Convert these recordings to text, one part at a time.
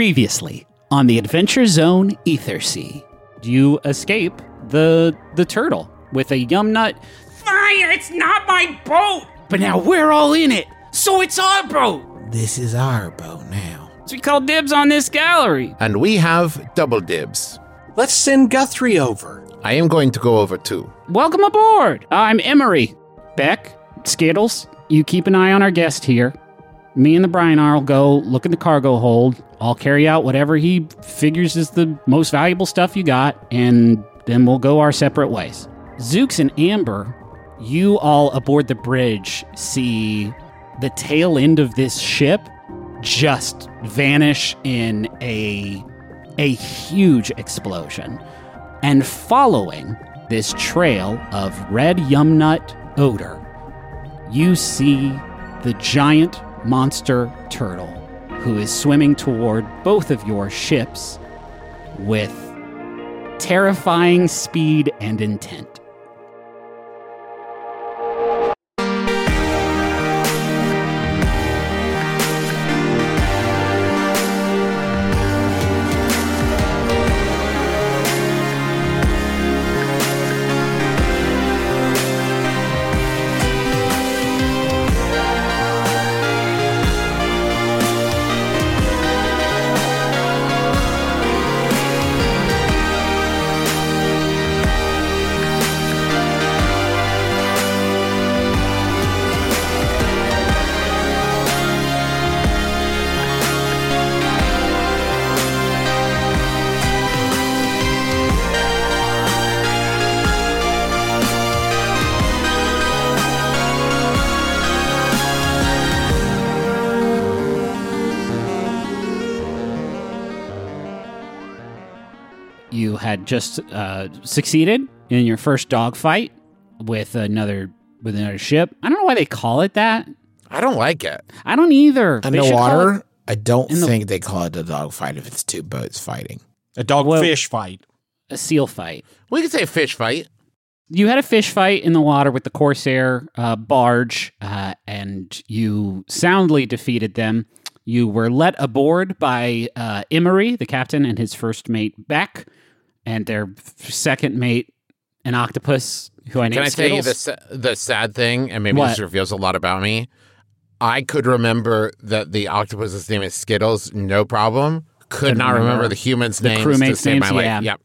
Previously on the Adventure Zone Ethersea, you escape the the turtle with a yum nut. Fire! It's not my boat. But now we're all in it, so it's our boat. This is our boat now. So we call dibs on this gallery. And we have double dibs. Let's send Guthrie over. I am going to go over too. Welcome aboard. I'm Emery. Beck, Skittles, you keep an eye on our guest here. Me and the Brinarr will go look in the cargo hold. I'll carry out whatever he figures is the most valuable stuff you got, and then we'll go our separate ways. Zooks and Amber, you all aboard the bridge see the tail end of this ship just vanish in a a huge explosion. And following this trail of red yumnut odor, you see the giant monster turtle who is swimming toward both of your ships with terrifying speed and intent. Just uh, succeeded in your first dogfight with another with another ship. I don't know why they call it that. I don't like it. I don't either. They should call Underwater, it I don't in the- think they call it a dogfight if it's two boats fighting. A dog Well- fish fight. a seal fight. We could say a fish fight. You had a fish fight in the water with the Corsair uh, barge, uh, and you soundly defeated them. You were let aboard by uh, Emery, the captain, and his first mate Beck, and their second mate, an octopus who I named Can I tell you Skittles. the the sad thing, and maybe What? this reveals a lot about me? I could remember that the octopus's name is Skittles, no problem. Could not remember, remember the humans' name. the names crewmates' to save names, my yeah. life. Yep.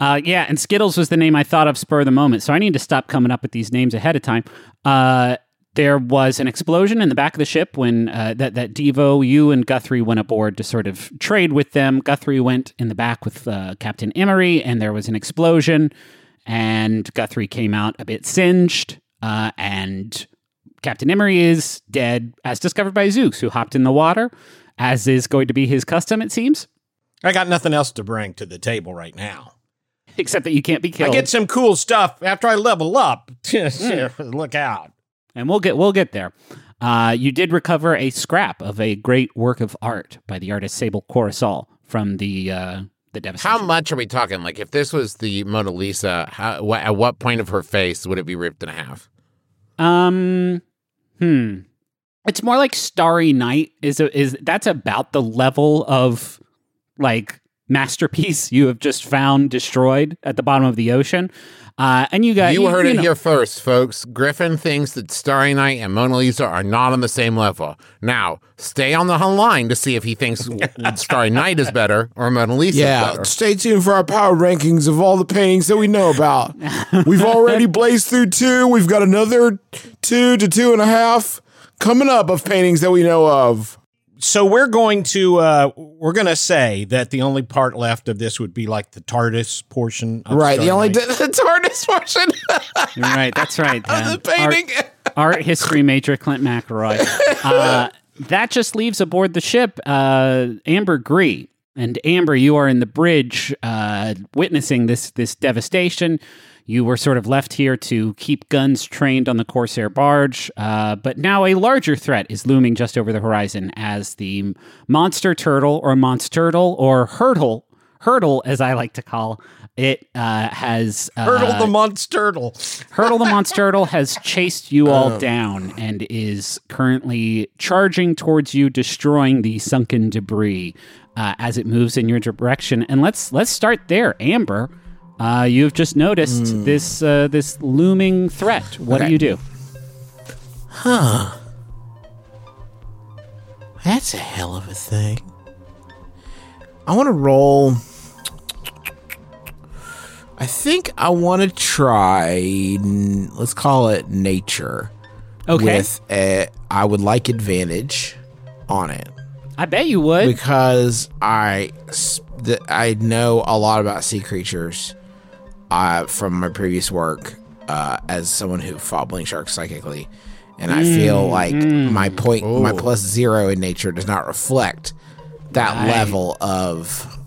Uh, yeah, and Skittles was the name I thought of spur of the moment, so I need to stop coming up with these names ahead of time. Uh, there was an explosion in the back of the ship when uh, that that Devo, you and Guthrie went aboard to sort of trade with them. Guthrie went in the back with uh, Captain Emery, and there was an explosion, and Guthrie came out a bit singed, uh, and Captain Emery is dead, as discovered by Zooks, who hopped in the water, as is going to be his custom, it seems. I got nothing else to bring to the table right now. Except that you can't be killed. I get some cool stuff after I level up. Look out. And we'll get we'll get there. Uh, you did recover a scrap of a great work of art by the artist Sable Coruscant from the uh, the devastation. How much are we talking? Like, if this was the Mona Lisa, how, wh- at what point of her face would it be ripped in half? Um, hmm. It's more like Starry Night. Is a, is that's about the level of like masterpiece you have just found destroyed at the bottom of the ocean. Uh, and you got you heard it know- here first, folks. Griffin thinks that Starry Night and Mona Lisa are not on the same level. Now, stay on the line to see if he thinks Starry Night is better or Mona Lisa is Yeah, better. stay tuned for our power rankings of all the paintings that we know about. We've already blazed through two. We've got another two to two and a half coming up of paintings that we know of. So we're going to uh, we're going to say that the only part left of this would be like the TARDIS portion. Of right, the only Starlight. the TARDIS portion right. That's right. of the painting. Art, art history major Clint McElroy. Uh, that just leaves aboard the ship uh, Amber Gree. And Amber, you are in the bridge, uh, witnessing this this devastation. You were sort of left here to keep guns trained on the Corsair barge, uh, but now a larger threat is looming just over the horizon as the monster turtle, or monstertle, or hurtle, hurdle, as I like to call it, uh, has uh, Hurdle the monstertle. Hurdle the Monstertle has chased you all down and is currently charging towards you, destroying the sunken debris uh, as it moves in your direction. And let's let's start there, Amber. Uh, you've just noticed this uh, this looming threat. What do Okay. you do? Huh. That's a hell of a thing. I want to roll. I think I want to try. n- Let's call it nature. Okay, With a, I would like advantage on it I bet you would. because I s- th- I know a lot about sea creatures uh, from my previous work uh, as someone who fought blink sharks psychically, and I feel like my point, my plus zero in nature does not reflect that Right. level of,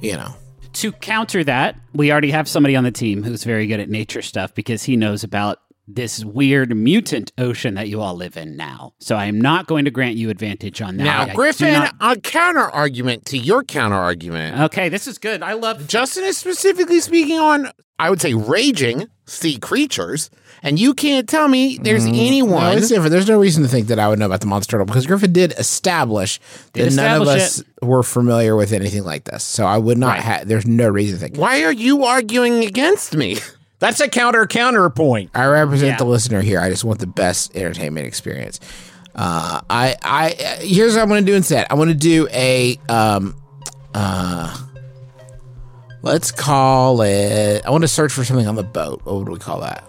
you know. to counter that, we already have somebody on the team who's very good at nature stuff because he knows about this weird mutant ocean that you all live in now. So I am not going to grant you advantage on that. Now, do Griffin, not- a counter argument to your counter argument. okay, this is good. I love Justin is specifically speaking on, I would say, raging sea creatures, and you can't tell me there's mm, No, anyone. different. There's no reason to think that I would know about the monster turtle because Griffin did establish Did that none of establish us were familiar with anything like this. So I would not Right. have. There's no reason to think. Why are you arguing against me? That's a counter counterpoint. I represent Yeah. the listener here. I just want the best entertainment experience. Uh, I, I, here's what I'm going to do instead. I want to do a, um, uh, let's call it. I want to search for something on the boat. What would we call that?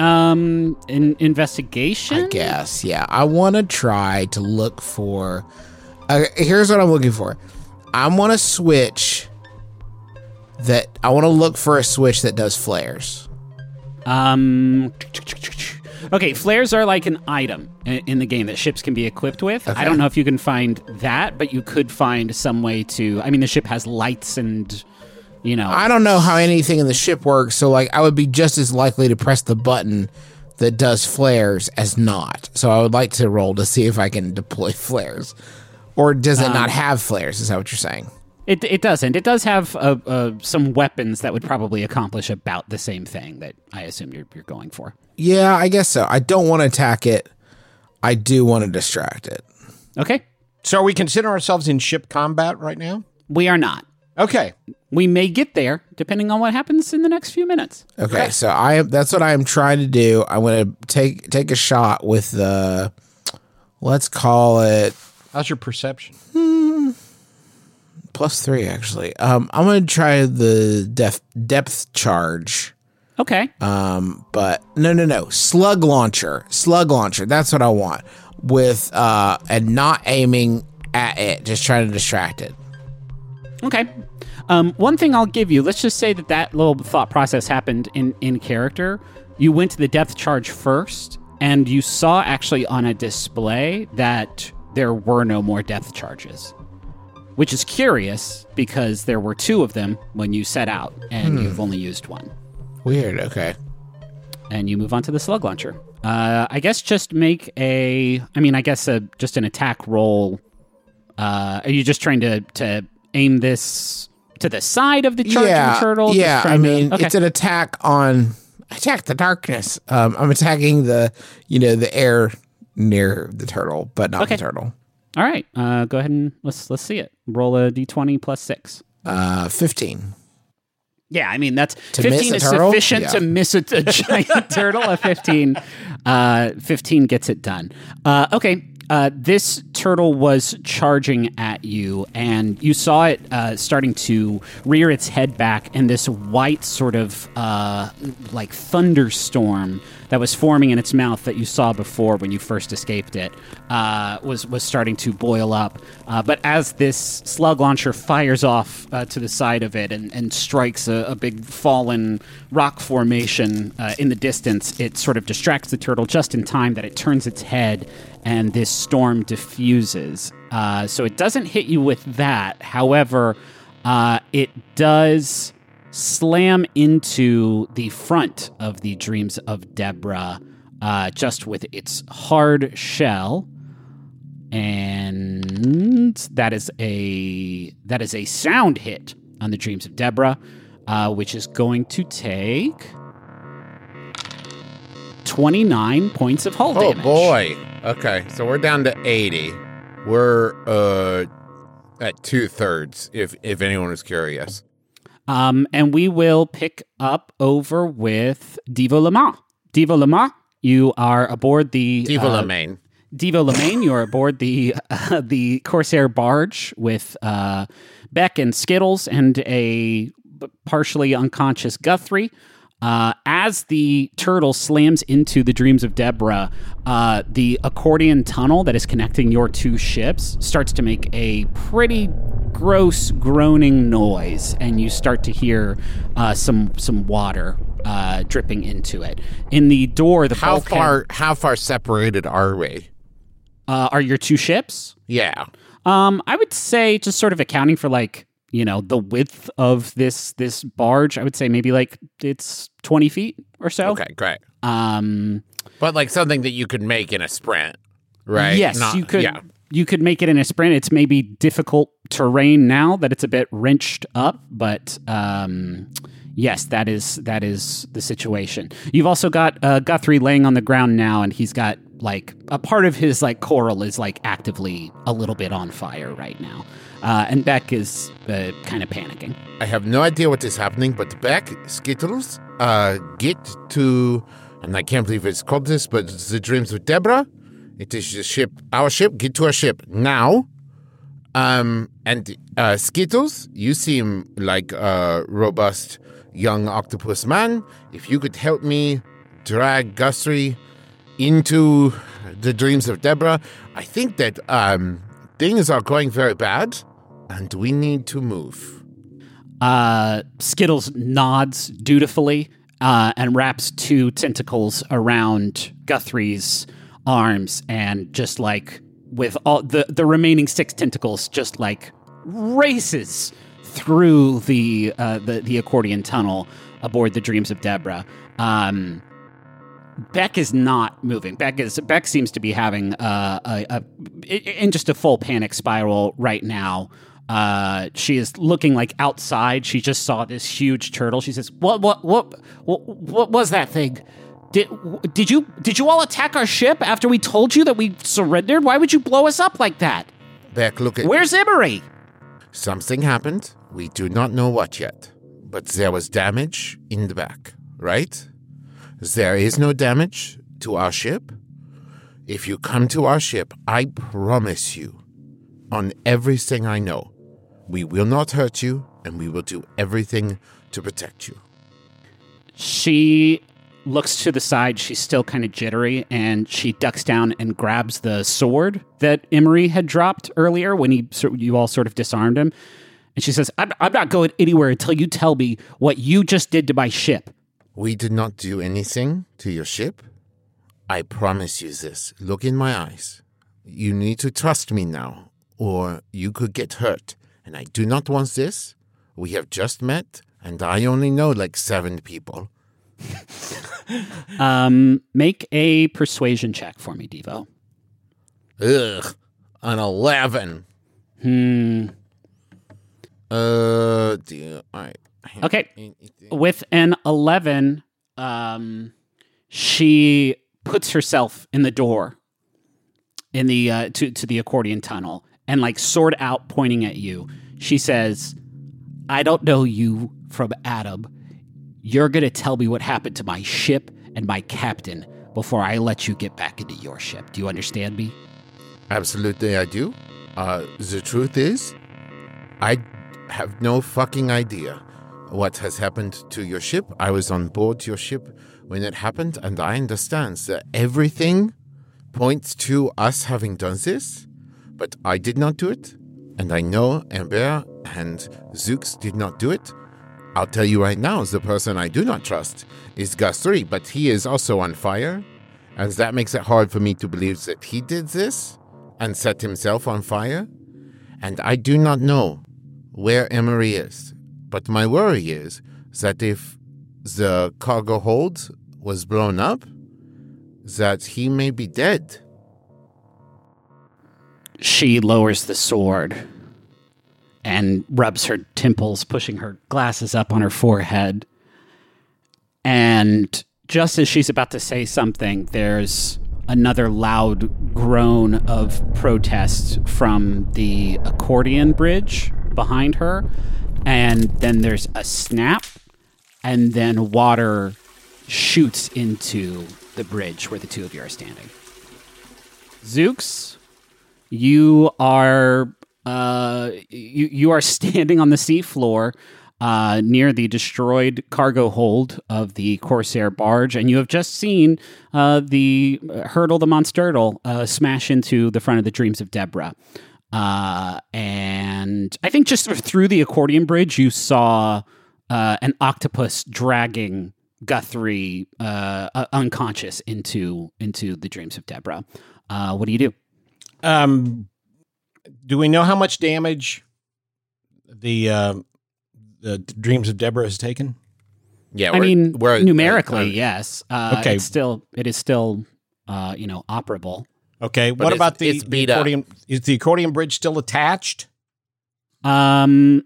um in investigation. I guess. Yeah. I want to try to look for. Uh, here's what I'm looking for. I want to switch. That I want to look for a switch that does flares. Um. Okay, flares are like an item in the game that ships can be equipped with. I don't know if you can find that, but you could find some way to. I mean, the ship has lights and, you know. I don't know how anything in the ship works, so like I would be just as likely to press the button that does flares as not. So I would like to roll to see if I can deploy flares. Or does it not have flares? Is that what you're saying? It, it doesn't. It does have uh, uh, some weapons that would probably accomplish about the same thing that I assume you're, you're going for. Yeah, I guess so. I don't want to attack it. I do want to distract it. Okay, So are we consider ourselves in ship combat right now? we are not. Okay. We may get there depending on what happens in the next few minutes. Okay, so I am that's what I am trying to do. I want to take take a shot with the let's call it How's your perception? Plus 3 actually. Um I'm going to try the depth depth charge. Okay. Um, but no, no, no. Slug launcher. Slug launcher. That's what I want. With uh, and not aiming at it, just trying to distract it. Okay. Um, one thing I'll give you, let's just say that that little thought process happened in, in character. You went to the depth charge first, and you saw actually on a display that there were no more depth charges, which is curious because there were two of them when you set out, and you've only used one. Weird. Okay. And you move on to the slug launcher. Uh, I guess just make a, I mean, I guess a, just an attack roll. Uh, are you just trying to, to aim this to the side of the charging yeah. turtle? Yeah. I trying to- mean, okay. it's an attack on attack the darkness. Um, I'm attacking the you know the air near the turtle, but not Okay. the turtle. All right, uh, go ahead and let's let's see it. Roll a d20 plus six. Uh, fifteen. Yeah, I mean that's To fifteen is turtle? sufficient Yeah. to miss a, a giant turtle. A fifteen, uh, fifteen gets it done. Uh, okay, uh, this turtle was charging at you, and you saw it uh, starting to rear its head back, and this white sort of uh, like thunderstorm that was forming in its mouth that you saw before when you first escaped it uh, was was starting to boil up. Uh, but as this slug launcher fires off uh, to the side of it and, and strikes a, a big fallen rock formation in the distance, it sort of distracts the turtle just in time that it turns its head and this storm diffuses. Uh, so it doesn't hit you with that. However, uh, it does slam into the front of the Dreams of Deborah uh, just with its hard shell. And that is a that is a sound hit on the Dreams of Deborah, uh, which is going to take 29 points of hull Oh damage. boy. Okay, so we're down to eighty. We're uh at two thirds. If if anyone is curious. Um, and we will pick up over with Divo Lama. Divo Lama, you are aboard the Diva uh, Lemaine. Devo Lemaine, you are aboard the uh, the Corsair barge with uh, Beck and Skittles and a partially unconscious Guthrie. Uh, as the turtle slams into the Dreams of Deborah, uh, the accordion tunnel that is connecting your two ships starts to make a pretty gross groaning noise, and you start to hear uh, some some water uh, dripping into it. In the door, the How bulkhead- far how far separated are we? uh, are your two ships? Yeah. Um, I would say just sort of accounting for like you know the width of this this barge. I would say maybe like it's twenty feet or so. Okay, great. Um, But like something that you could make in a sprint, right? yes, Not- you could. Yeah. You could make it in a sprint. It's maybe difficult terrain now that it's a bit wrenched up, but um, yes, that is that is the situation. You've also got uh, Guthrie laying on the ground now, and he's got like a part of his like coral is like actively a little bit on fire right now, uh, and Beck is uh, kind of panicking. I have no idea what is happening, but Beck, Skittles, uh, get to, and I can't believe it's called this, but the Dreams of Deborah. It is the ship, our ship. Get to our ship now. Um, and uh, Skittles, you seem like a robust young octopus man. If you could help me drag Guthrie into the Dreams of Deborah, I think that um, things are going very bad, and we need to move. Uh, Skittles nods dutifully uh, and wraps two tentacles around Guthrie's arms, and just like with all the the remaining six tentacles, just like races through the uh, the the accordion tunnel aboard the Dreams of Deborah. Um, Beck is not moving. Beck is Beck seems to be having uh, a, a in just a full panic spiral right now. Uh, she is looking like outside. She just saw this huge turtle. She says, "What? What? What? What, what was that thing? Did did you did you all attack our ship after we told you that we surrendered? Why would you blow us up like that? Beck, look at Where's Emery? something happened. We do not know what yet, but there was damage in the back, right? There is no damage to our ship. If you come to our ship, I promise you, on everything I know, we will not hurt you and we will do everything to protect you. She looks to the side. She's still kind of jittery, and she ducks down and grabs the sword that Emery had dropped earlier when he you all sort of disarmed him. And she says, I'm, "I'm not going anywhere until you tell me what you just did to my ship." We did not do anything to your ship. I promise you this. Look in my eyes. You need to trust me now, or you could get hurt. And I do not want this. We have just met, and I only know like seven people. Um, make a persuasion check for me, Devo. Ugh, an 11. Hmm. Uh, dear, I. Okay. With an 11, um, she puts herself in the door in the uh, to to the accordion tunnel and like sword out pointing at you. She says, "I don't know you from Adam. You're going to tell me what happened to my ship and my captain before I let you get back into your ship. Do you understand me?" Absolutely, I do. Uh, the truth is, I have no fucking idea what has happened to your ship. I was on board your ship when it happened, and I understand that everything points to us having done this, but I did not do it, and I know Amber and Zooks did not do it. I'll tell you right now, the person I do not trust is 3, but he is also on fire, and that makes it hard for me to believe that he did this and set himself on fire. And I do not know where Emery is, but my worry is that if the cargo hold was blown up, that he may be dead. She lowers the sword and rubs her temples, pushing her glasses up on her forehead. And just as she's about to say something, there's another loud groan of protest from the accordion bridge behind her. And then there's a snap, and then water shoots into the bridge where the two of you are standing. Zooks, you are uh, you you are standing on the seafloor uh, near the destroyed cargo hold of the Corsair barge, and you have just seen uh, the hurdle, the Monsturdle, uh, smash into the front of the Dreams of Deborah. Uh, and I think just through the accordion bridge, you saw uh, an octopus dragging Guthrie uh, uh, unconscious into into the Dreams of Deborah. Uh, what do you do? Um, do we know how much damage the uh, the Dreams of Deborah has taken? Yeah, I we're- mean, we're- numerically, uh, yes. Uh, Okay. it's still it is still uh, you know operable. Okay. But what it's- about the, it's the beat up. accordion? Is the accordion bridge still attached? Um,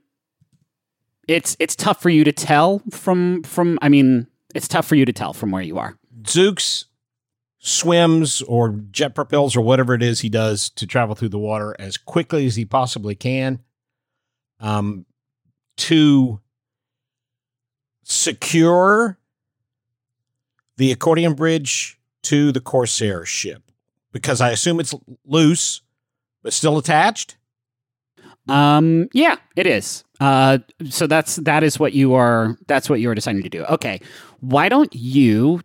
it's it's tough for you to tell from from. I mean, it's tough for you to tell from where you are. Zooks swims or jet propels or whatever it is he does to travel through the water as quickly as he possibly can um, to secure the accordion bridge to the Corsair ship because I assume it's loose but still attached. Um, yeah, it is. Uh, so that's that is what you are. That's what you are deciding to do. Okay, why don't you?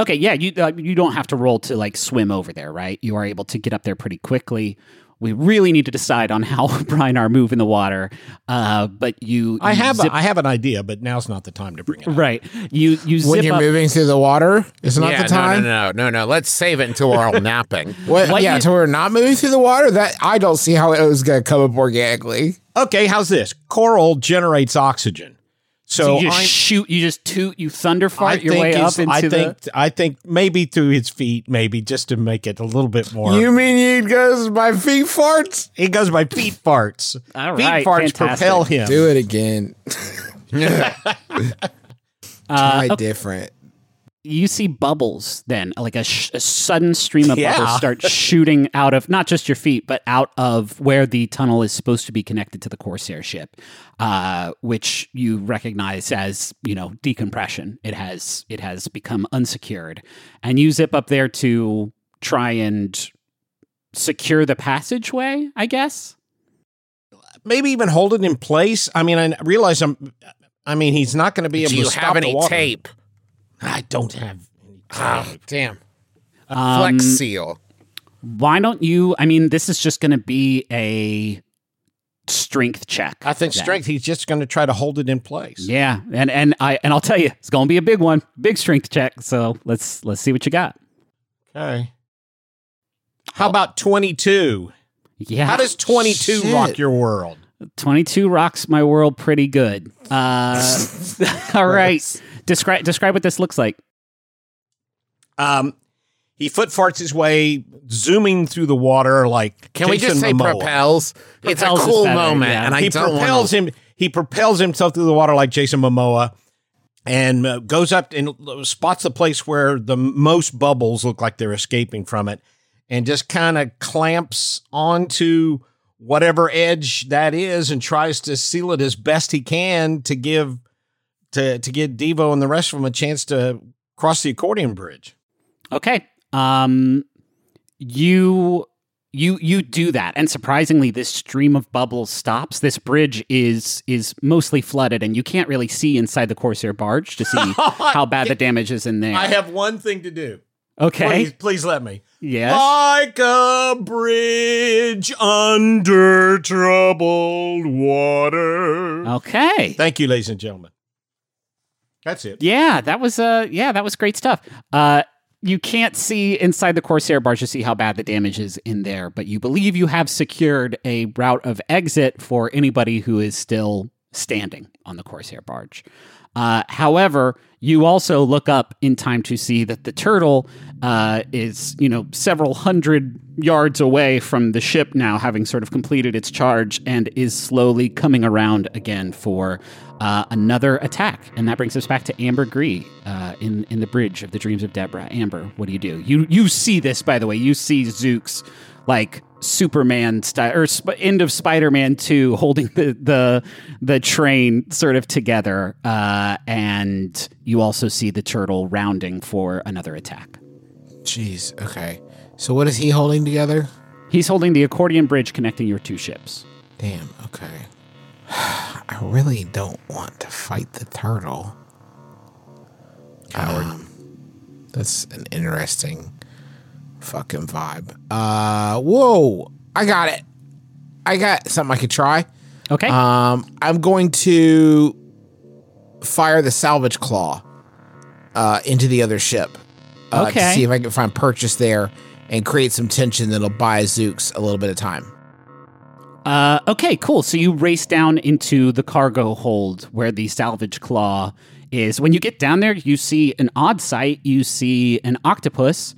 Okay, yeah, you uh, you don't have to roll to like swim over there, right? You are able to get up there pretty quickly. We really need to decide on how Brinarr move in the water. Uh, but you, I you have zip, a, I have an idea, but now's not the time to bring it up. right. You you when you're up. moving through the water, it's not yeah, the time. No, no, no, no, no. Let's save it until we're all napping. What, What yeah, you- we're not moving through the water. That I don't see how it was going to come up organically. Okay, how's this? Coral generates oxygen. So So, you just I'm, shoot. You just toot. You thunder I fart your way up into I the. think I think maybe through his feet, maybe just to make it a little bit more. You mean he goes by feet farts? he goes by feet farts. All feet right, farts fantastic. propel him. Do it again. Uh, Try different. You see bubbles then like a, sh- a sudden stream of Yeah. bubbles start shooting out of not just your feet but out of where the tunnel is supposed to be connected to the corsair ship uh, which you recognize as you know decompression it has it has become unsecured and you zip up there to try and secure the passageway i guess Maybe even hold it in place. I mean, I realize I'm. I mean, he's not going to be able Do you to stop have the any water. tape? I don't have. Any Ah, damn. Um, flex seal. why don't you i mean this is just going to be a strength check I think then. strength. He's just going to try to hold it in place. Yeah, and and I and I'll tell you, it's going to be a big one, big strength check. So let's let's see what you got. Okay. How about twenty-two? Yeah, How does twenty-two rock your world? Twenty-two rocks my world pretty good? Uh, all right, describe describe what this looks like. Um, he foot farts his way, zooming through the water like. Can we just Jason say Momoa. propels? It's a Propels is cool better, moment, yeah. and I he don't propels want him. He propels himself through the water like Jason Momoa, and uh, goes up and spots the place where the most bubbles look like they're escaping from it, and just kind of clamps onto whatever edge that is, and tries to seal it as best he can to give to to give Devo and the rest of them a chance to cross the accordion bridge. Okay, um, you you you do that, and surprisingly, this stream of bubbles stops. This bridge is is mostly flooded, and you can't really see inside the Corsair barge to see how bad the damage is in there. I have one thing to do. Okay, Please, please let me. yes. Like a bridge under troubled water. Okay. Thank you, ladies and gentlemen. That's it. Yeah, that was uh yeah, that was great stuff. Uh you can't see inside the Corsair barge to see how bad the damage is in there, but you believe you have secured a route of exit for anybody who is still standing on the Corsair barge. Uh, however, you also look up in time to see that the turtle uh, is, you know, several hundred yards away from the ship now, having sort of completed its charge, and is slowly coming around again for uh, another attack. And that brings us back to Amber Gree uh, in in the bridge of the Dreams of Deborah. Amber, what do you do? You you see this, by the way. You see Zooks like Superman style or sp- end of Spider-Man 2 holding the the the train sort of together uh, and you also see the turtle rounding for another attack. Jeez. Okay. So what is he holding together? He's holding the accordion bridge connecting your two ships. Damn. Okay. I really don't want to fight the turtle. Coward. Um, that's an interesting fucking vibe. Uh, whoa! I got it. I got something I could try. Okay. Um, I'm going to fire the salvage claw uh, into the other ship. Uh, Okay. To see if I can find purchase there and create some tension that'll buy Zooks a little bit of time. Uh, okay, cool. So you race down into the cargo hold where the salvage claw is. When you get down there, you see an odd sight. You see an octopus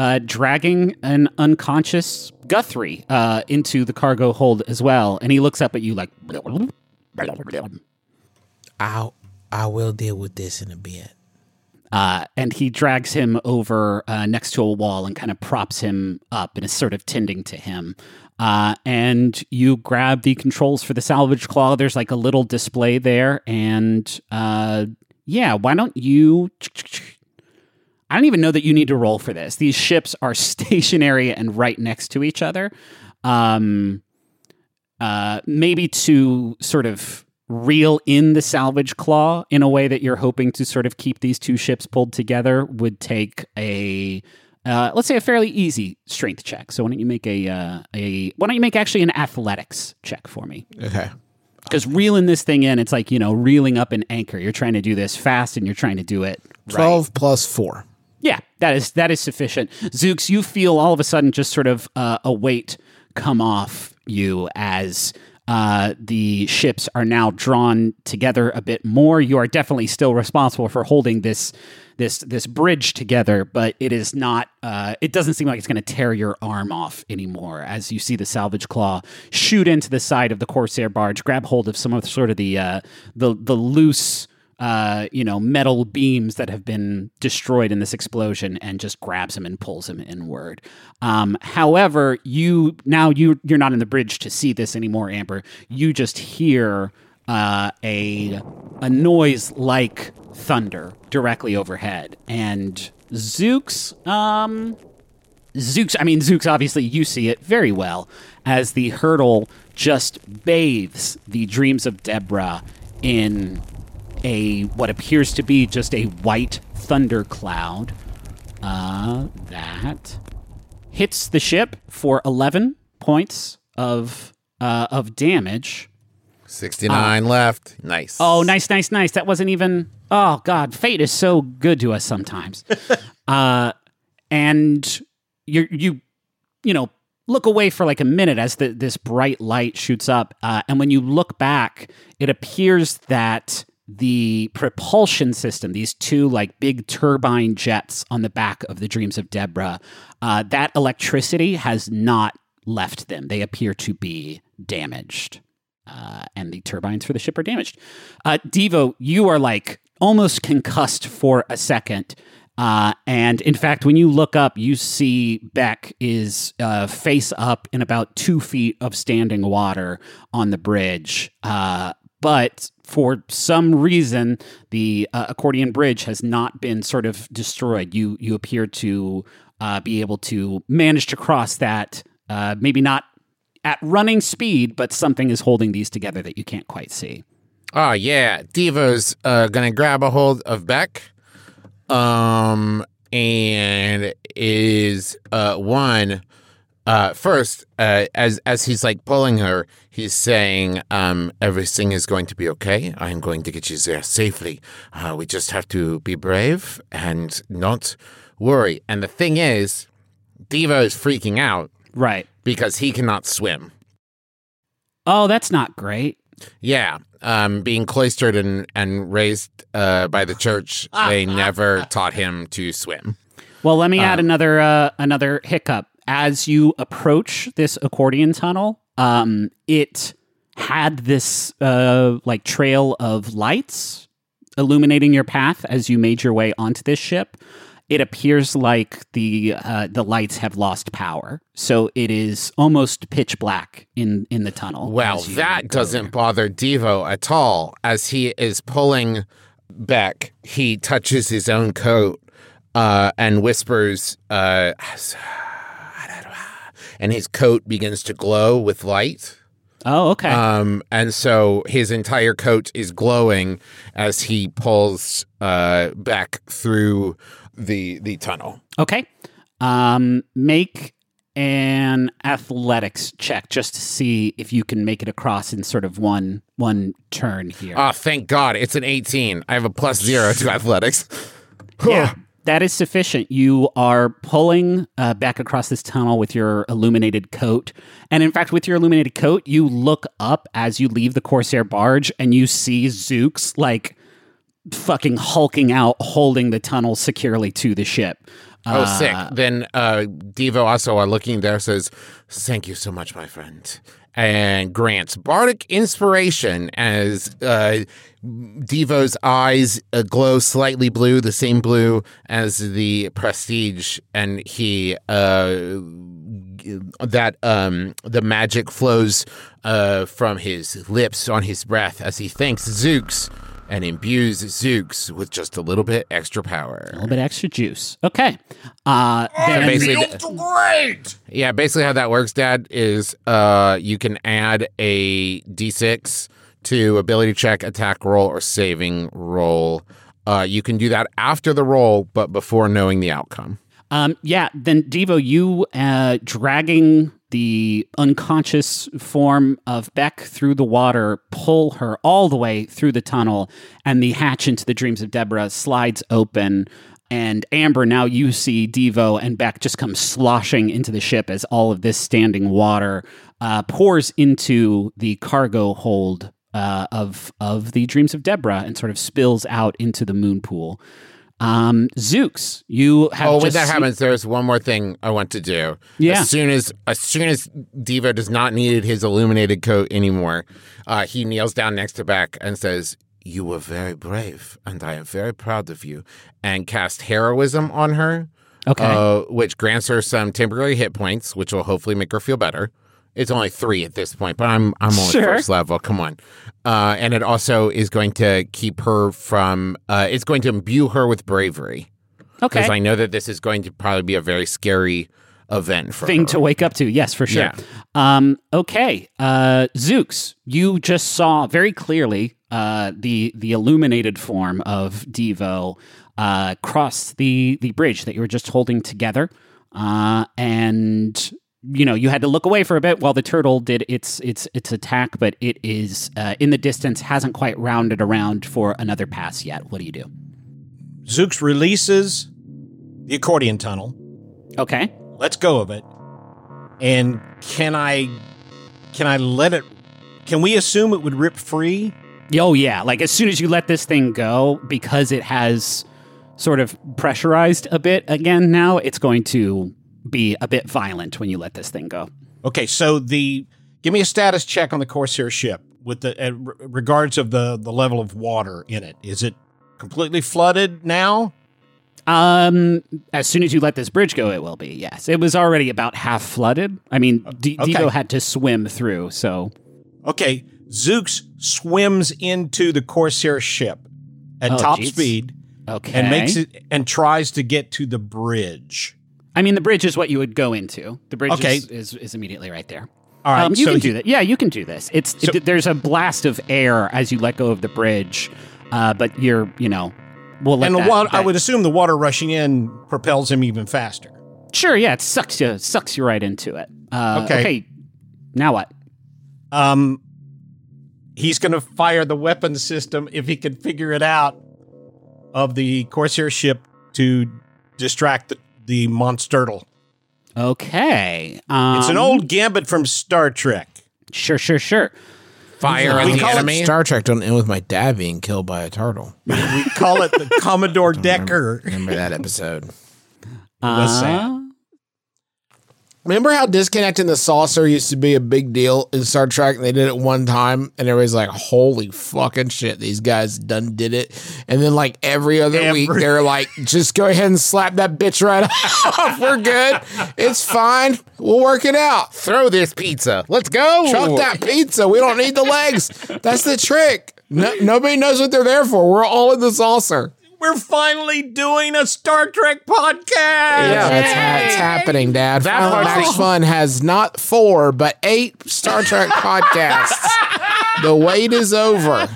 uh, dragging an unconscious Guthrie uh, into the cargo hold as well. And he looks up at you like. I'll I will deal with this in a bit. Uh, and he drags him over uh, next to a wall and kind of props him up and is sort of tending to him. Uh, and you grab the controls for the salvage claw. There's like a little display there. And uh, yeah, why don't you. I don't even know that you need to roll for this. These ships are stationary and right next to each other. Um, uh, maybe to sort of reel in the salvage claw in a way that you're hoping to sort of keep these two ships pulled together would take a uh, let's say a fairly easy strength check. So why don't you make a uh, a why don't you make actually an athletics check for me? Okay. Because reeling this thing in, it's like you know reeling up an anchor. You're trying to do this fast, and you're trying to do it right. Twelve plus four. Yeah, that is that is sufficient. Zooks, you feel all of a sudden just sort of uh, a weight come off you as uh, the ships are now drawn together a bit more. You are definitely still responsible for holding this this this bridge together, but it is not. Uh, it doesn't seem like it's going to tear your arm off anymore. As you see the salvage claw shoot into the side of the corsair barge, grab hold of some of sort of the uh, the the loose uh, you know, metal beams that have been destroyed in this explosion and just grabs him and pulls him inward. Um, however, you now you you're not in the bridge to see this anymore, Amber. You just hear uh, a a noise like thunder directly overhead, and Zooks, um, Zooks, I mean, Zooks, obviously, you see it very well as the hurdle just bathes the dreams of Deborah in a what appears to be just a white thunder cloud uh, that hits the ship for 11 points of uh, of damage. 69 left. Nice. Oh, nice, nice, nice. That wasn't even. Oh God, fate is so good to us sometimes. uh, and you you you know look away for like a minute as the, this bright light shoots up, uh, and when you look back, it appears that the propulsion system, these two like big turbine jets on the back of the Dreams of Deborah, uh, that electricity has not left them. They appear to be damaged uh, and the turbines for the ship are damaged. Uh, Devo, you are like almost concussed for a second. Uh, and in fact, when you look up, you see Beck is uh, face up in about two feet of standing water on the bridge. Uh, but for some reason, the uh, accordion bridge has not been sort of destroyed. You you appear to uh, be able to manage to cross that. Uh, maybe not at running speed, but something is holding these together that you can't quite see. Oh yeah, Devo's uh, gonna grab a hold of Beck, um, and is uh one. Uh, first, uh, as as he's like pulling her, he's saying, um, "Everything is going to be okay. I am going to get you there safely. Uh, we just have to be brave and not worry." And the thing is, Devo is freaking out Right. because he cannot swim. Oh, that's not great. Yeah, um, being cloistered and and raised uh, by the church, they never taught him to swim. Well, let me add another uh, another hiccup. As you approach this accordion tunnel, um, it had this uh, like trail of lights illuminating your path as you made your way onto this ship. It appears like the uh, the lights have lost power, so it is almost pitch black in in the tunnel. Well, that doesn't bother Devo at all. As he is pulling back, he touches his own coat uh, and whispers, uh, and his coat begins to glow with light. Oh, okay. Um, and so his entire coat is glowing as he pulls uh, back through the the tunnel. Okay. Um, make an athletics check just to see if you can make it across in sort of one one turn here. Oh, thank God, it's an 18. I have a plus zero to athletics. yeah, that is sufficient. You are pulling uh, back across this tunnel with your illuminated coat, and in fact, with your illuminated coat, you look up as you leave the Corsair barge, and you see Zooks like fucking hulking out, holding the tunnel securely to the ship. Oh, Uh, sick. Then uh, Devo also uh, looking there says, "Thank you so much, my friend." And grants bardic inspiration as uh, Devo's eyes uh, glow slightly blue, the same blue as the prestige, and he uh, that um, the magic flows uh, from his lips on his breath as he thanks Zooks and imbues Zooks with just a little bit extra power. a little bit extra juice. Okay. Uh, then- basically, great. Yeah, basically how that works, Dad, is uh, you can add a d6 to ability check, attack roll, or saving roll. Uh, you can do that after the roll, but before knowing the outcome. Um, yeah, then Devo, you uh, dragging the unconscious form of Beck through the water, pull her all the way through the tunnel, and the hatch into the dreams of Deborah slides open. And Amber, now you see Devo and Beck just come sloshing into the ship as all of this standing water uh, pours into the cargo hold uh, of of the dreams of Deborah and sort of spills out into the moon pool. Um, Zooks, you have Oh, when that seen- happens, there's one more thing I want to do. Yeah. As soon as as soon as Devo does not need his illuminated coat anymore, uh, he kneels down next to Beck and says, "You were very brave, and I am very proud of you." And cast heroism on her. Okay. uh, which grants her some temporary hit points, which will hopefully make her feel better. It's only three at this point, but I'm I'm only Sure. first level. Come on, uh, and it also is going to keep her from. Uh, it's going to imbue her with bravery okay. because I know that this is going to probably be a very scary event for thing her. to wake up to. Yes, for sure. Yeah. Um, okay, uh, Zooks, you just saw very clearly uh, the the illuminated form of Devo uh, cross the the bridge that you were just holding together, uh, and you know you had to look away for a bit while the turtle did its its its attack, but it is uh, in the distance, hasn't quite rounded around for another pass yet. What do you do? Zooks releases the accordion tunnel, Okay. let's go of it, and can I can I let it? Can we assume it would rip free? Oh yeah, like as soon as you let this thing go, because it has sort of pressurized a bit again now, it's going to be a bit violent when you let this thing go. Okay, so the give me a status check on the Corsair ship with the uh, re- regards of the the level of water in it. Is it completely flooded now? Um, as soon as you let this bridge go, it will be. Yes, it was already about half flooded. I mean, D- okay. Devo had to swim through, so Okay, Zooks swims into the Corsair ship at Oh, top geez. speed okay. and makes it and tries to get to the bridge. I mean, the bridge is what you would go into. The bridge Okay. is, is is immediately right there. All right, um, you so can do that. Yeah, you can do this. It's So- it, there's a blast of air as you let go of the bridge, uh, but you're you know we'll let and the that- water, I would assume the water rushing in propels him even faster. sure yeah it sucks you sucks you right into it. Uh, Okay. okay, now what? Um, he's going to fire the weapon system if he can figure it out of the Corsair ship to distract the, the Monsturtle. Okay, um, It's an old gambit from Star Trek. Sure, sure, sure. Fire We and the call it enemy. Star Trek don't end with my dad being killed by a turtle. We call it the Commodore Decker. Remember that episode? was sad. Uh, Remember how disconnecting the saucer used to be a big deal in Star Trek? They did it one time, and everybody's like, "Holy fucking shit, these guys done did it!" And then like every other Every- week, they're like, "Just go ahead and slap that bitch right off. We're good. It's fine. We'll work it out. Throw this pizza. Let's go. Chuck that pizza. We don't need the legs. That's the trick. No, nobody knows what they're there for. We're all in the saucer. We're finally doing a Star Trek podcast. That's how it's happening, Dad. That Final part's Max the- Fun has not four, but eight Star Trek podcasts. The wait is over.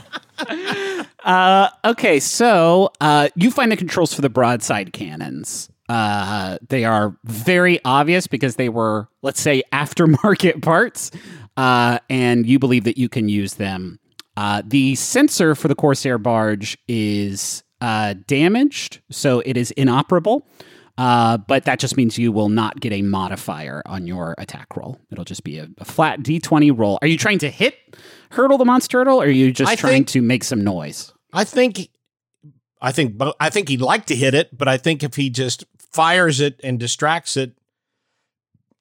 Uh, okay, so uh, you find the controls for the broadside cannons. Uh, they are very obvious because they were, let's say, aftermarket parts, uh, and you believe that you can use them. Uh, the sensor for the Corsair barge is uh, damaged, so it is inoperable. Uh, but that just means you will not get a modifier on your attack roll. It'll just be a, a flat d20 roll. Are you trying to hit hurdle the monster turtle, or are you just I trying think- to make some noise? I think, I think, bo- I think he'd like to hit it, but I think if he just fires it and distracts it,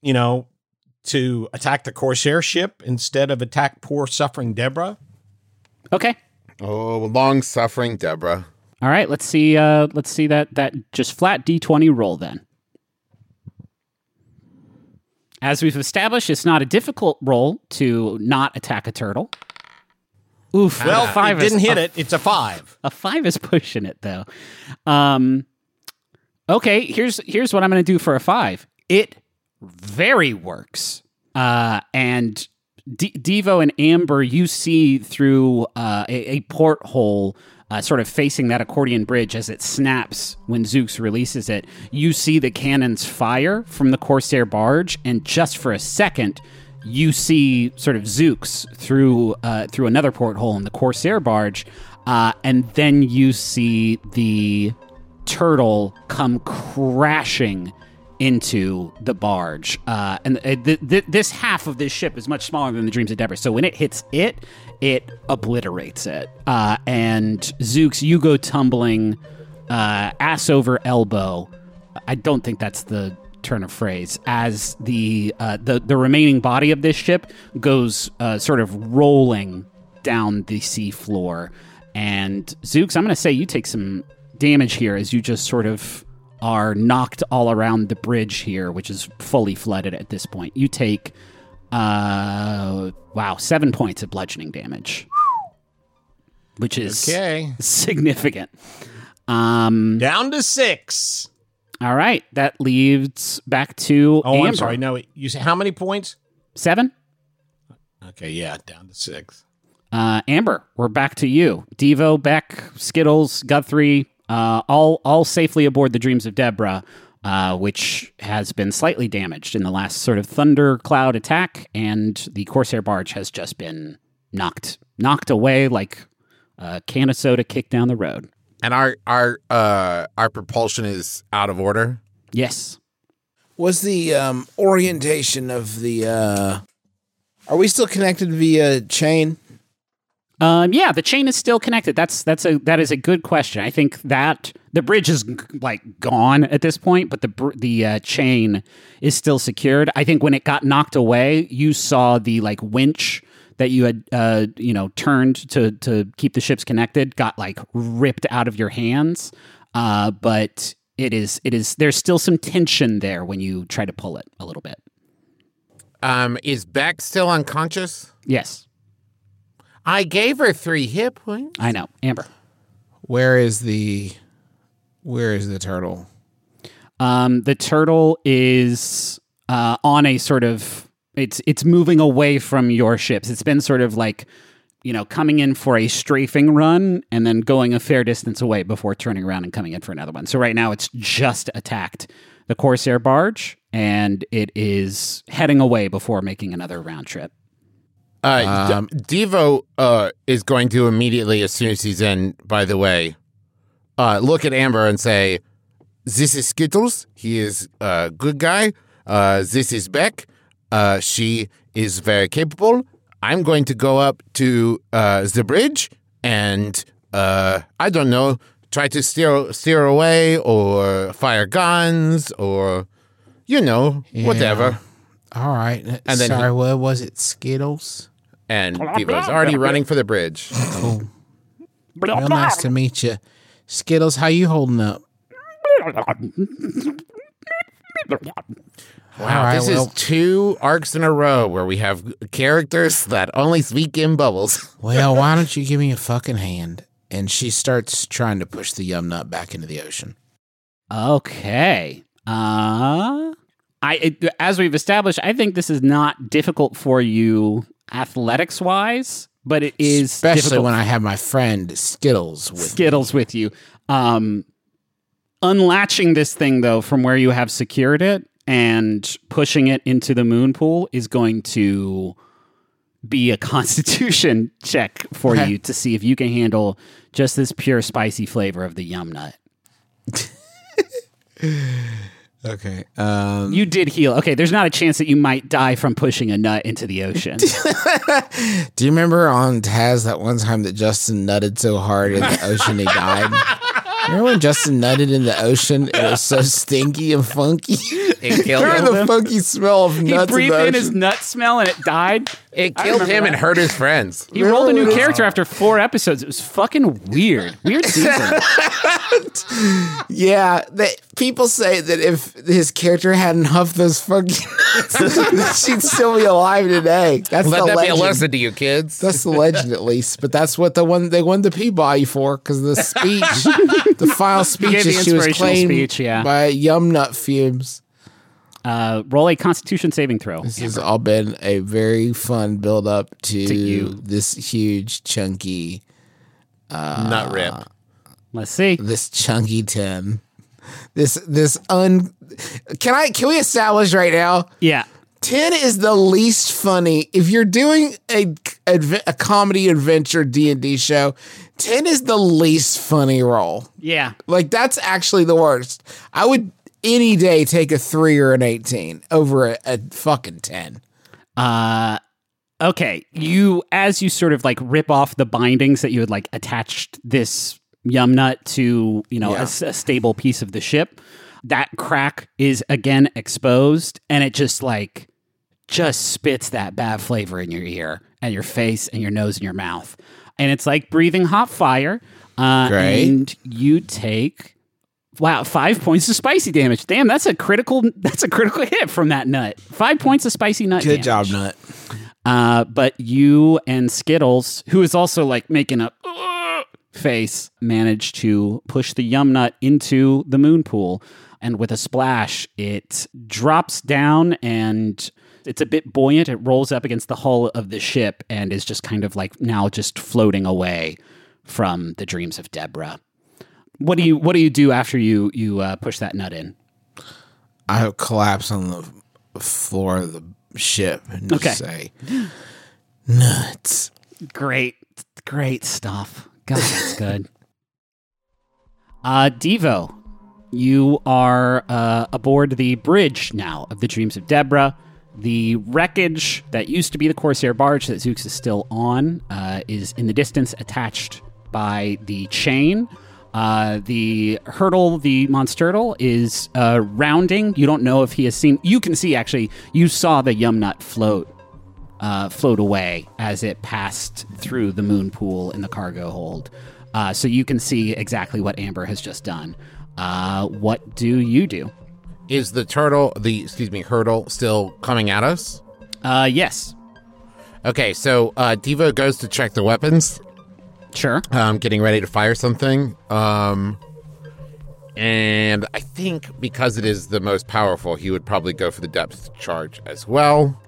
you know, to attack the Corsair ship instead of attack poor suffering Deborah. Okay. Oh, long suffering Deborah. All right. Let's see. Uh, let's see that that just flat d20 roll then. As we've established, it's not a difficult roll to not attack a turtle. Oof. Well, five didn't is, hit a, it. It's a five. A five is pushing it though. Um. Okay. Here's here's what I'm going to do for a five. It very works. Uh, and D- Devo and Amber, you see through uh, a, a porthole, uh, sort of facing that accordion bridge as it snaps when Zooks releases it. You see the cannons fire from the Corsair barge, and just for a second, you see sort of Zooks through uh, through another porthole in the Corsair barge, uh, and then you see the turtle come crashing into the barge. Uh, and uh, th- th- this half of this ship is much smaller than the Dreams of Deborah. So when it hits it, it obliterates it. Uh, and Zooks, you go tumbling uh, ass over elbow. I don't think that's the turn of phrase. As the uh, the the remaining body of this ship goes uh, sort of rolling down the sea floor. And Zooks, I'm going to say you take some damage here as you just sort of are knocked all around the bridge here, which is fully flooded at this point. You take, uh, wow, seven points of bludgeoning damage, which is Okay. significant. Um, Down to six. all right, that leaves back to Oh, Amber. I'm sorry. No, you say how many points? Seven. Okay, yeah, down to six. Uh, Amber, we're back to you. Devo, Beck, Skittles, Guthrie, uh, all all safely aboard the Dreams of Deborah, uh, which has been slightly damaged in the last sort of thundercloud attack, and the Corsair barge has just been knocked knocked away like a can of soda kicked down the road. And our our uh our propulsion is out of order. Yes. Was the um, orientation of the? Uh, are we still connected via chain? Um, yeah, the chain is still connected. That's that's a that is a good question. I think that the bridge is like gone at this point, but the br- the uh, chain is still secured. I think when it got knocked away, you saw the like winch that you had uh, you know turned to to keep the ships connected got like ripped out of your hands. Uh, but it is it is there's still some tension there when you try to pull it a little bit. Um, is Beck still unconscious? Yes, I gave her three hit points. I know, Amber. Where is the? Where is the turtle? Um, the turtle is uh, on a sort of it's it's moving away from your ships. It's been sort of like you know coming in for a strafing run and then going a fair distance away before turning around and coming in for another one. So right now it's just attacked the Corsair barge and it is heading away before making another round trip. Uh, Um, Devo uh is going to immediately, as soon as he's in. By the way, uh, look at Amber and say, "This is Skittles. He is a good guy. Uh, this is Beck. Uh, she is very capable. I'm going to go up to uh, the bridge and uh, I don't know, try to steer steer away or fire guns or you know whatever. All right. And then Sorry, he- what was it? Skittles? And Devo's already running for the bridge. Cool. Real nice to meet you. Skittles, how you holding up? Wow, All right, this well- is two arcs in a row where we have characters that only speak in bubbles. Well, why don't you give me a fucking hand? And she starts trying to push the yum nut back into the ocean. Okay. Uh I it, as we've established, I think this is not difficult for you athletics wise, but it is Especially difficult when I have my friend Skittles with me. Skittles with you. Um, unlatching this thing though from where you have secured it and pushing it into the moon pool is going to be a constitution check for you to see if you can handle just this pure spicy flavor of the yum nut. Okay. Um, You did heal. Okay, there's not a chance that you might die from pushing a nut into the ocean. do you remember on Taz that one time that Justin nutted so hard in the ocean he died? Remember when Justin nutted in the ocean it was so stinky and funky? It killed Remember the funky smell of he nuts in breathed the in his nut smell and it died. It I killed remember him and hurt his friends. He rolled a new Remember character after four episodes. It was fucking weird. Weird season. Yeah, that people say that if his character hadn't huffed those fucking nuts, she'd still be alive today. That's Let the that be a lesson to you kids. That's the legend, at least. But that's what the one they won the Peabody for because the speech, the final speech, the she was claimed speech, yeah. by yum nut fumes. Uh, roll a Constitution saving throw. This has all been a very fun build up to, To you. this huge chunky, Nut rip. Let's see. this chunky ten. This this un. Can I? Can we establish right now? Yeah. 10 is the least funny if you're doing a, a comedy adventure d&d show 10 is the least funny role Yeah. like that's actually the worst i would any day take a 3 or an 18 over a, a fucking 10 Uh, okay. You, as you sort of like rip off the bindings that you had like attached this yum nut to, you know, a Yeah. s- a, stable piece of the ship, that crack is again exposed and it just like, just spits that bad flavor in your ear and your face and your nose and your mouth. And it's like breathing hot fire. Uh, Great. And you take Wow, five points of spicy damage. Damn, that's a critical. That's a critical hit from that nut. Five points of spicy nut. good damage. job nut Uh, but you and Skittles, who is also like making a "Ugh" face, managed to push the yum nut into the moon pool, and with a splash, it drops down and. It's a bit buoyant. It rolls up against the hull of the ship and is just kind of like now just floating away from the dreams of Deborah. What do you What do you do after you you uh, push that nut in? i collapse on the floor of the ship and just Okay. say nuts Great, great stuff. God, that's good. Uh, Devo, you are uh, aboard the bridge now of the Dreams of Deborah. The wreckage that used to be the Corsair barge that Zooks is still on uh, is in the distance, attached by the chain. Uh, the hurdle, the monstertle, is uh, rounding. You don't know if he has seen. You can see actually. You saw the yum nut float uh, float away as it passed through the moon pool in the cargo hold. Uh, so you can see exactly what Amber has just done. Uh, what do you do? Is the turtle, the excuse me, hurdle still coming at us? Uh, yes, Okay, so uh, Devo goes to check the weapons, sure. um, getting ready to fire something. Um, and I think because it is the most powerful, he would probably go for the depth charge as well.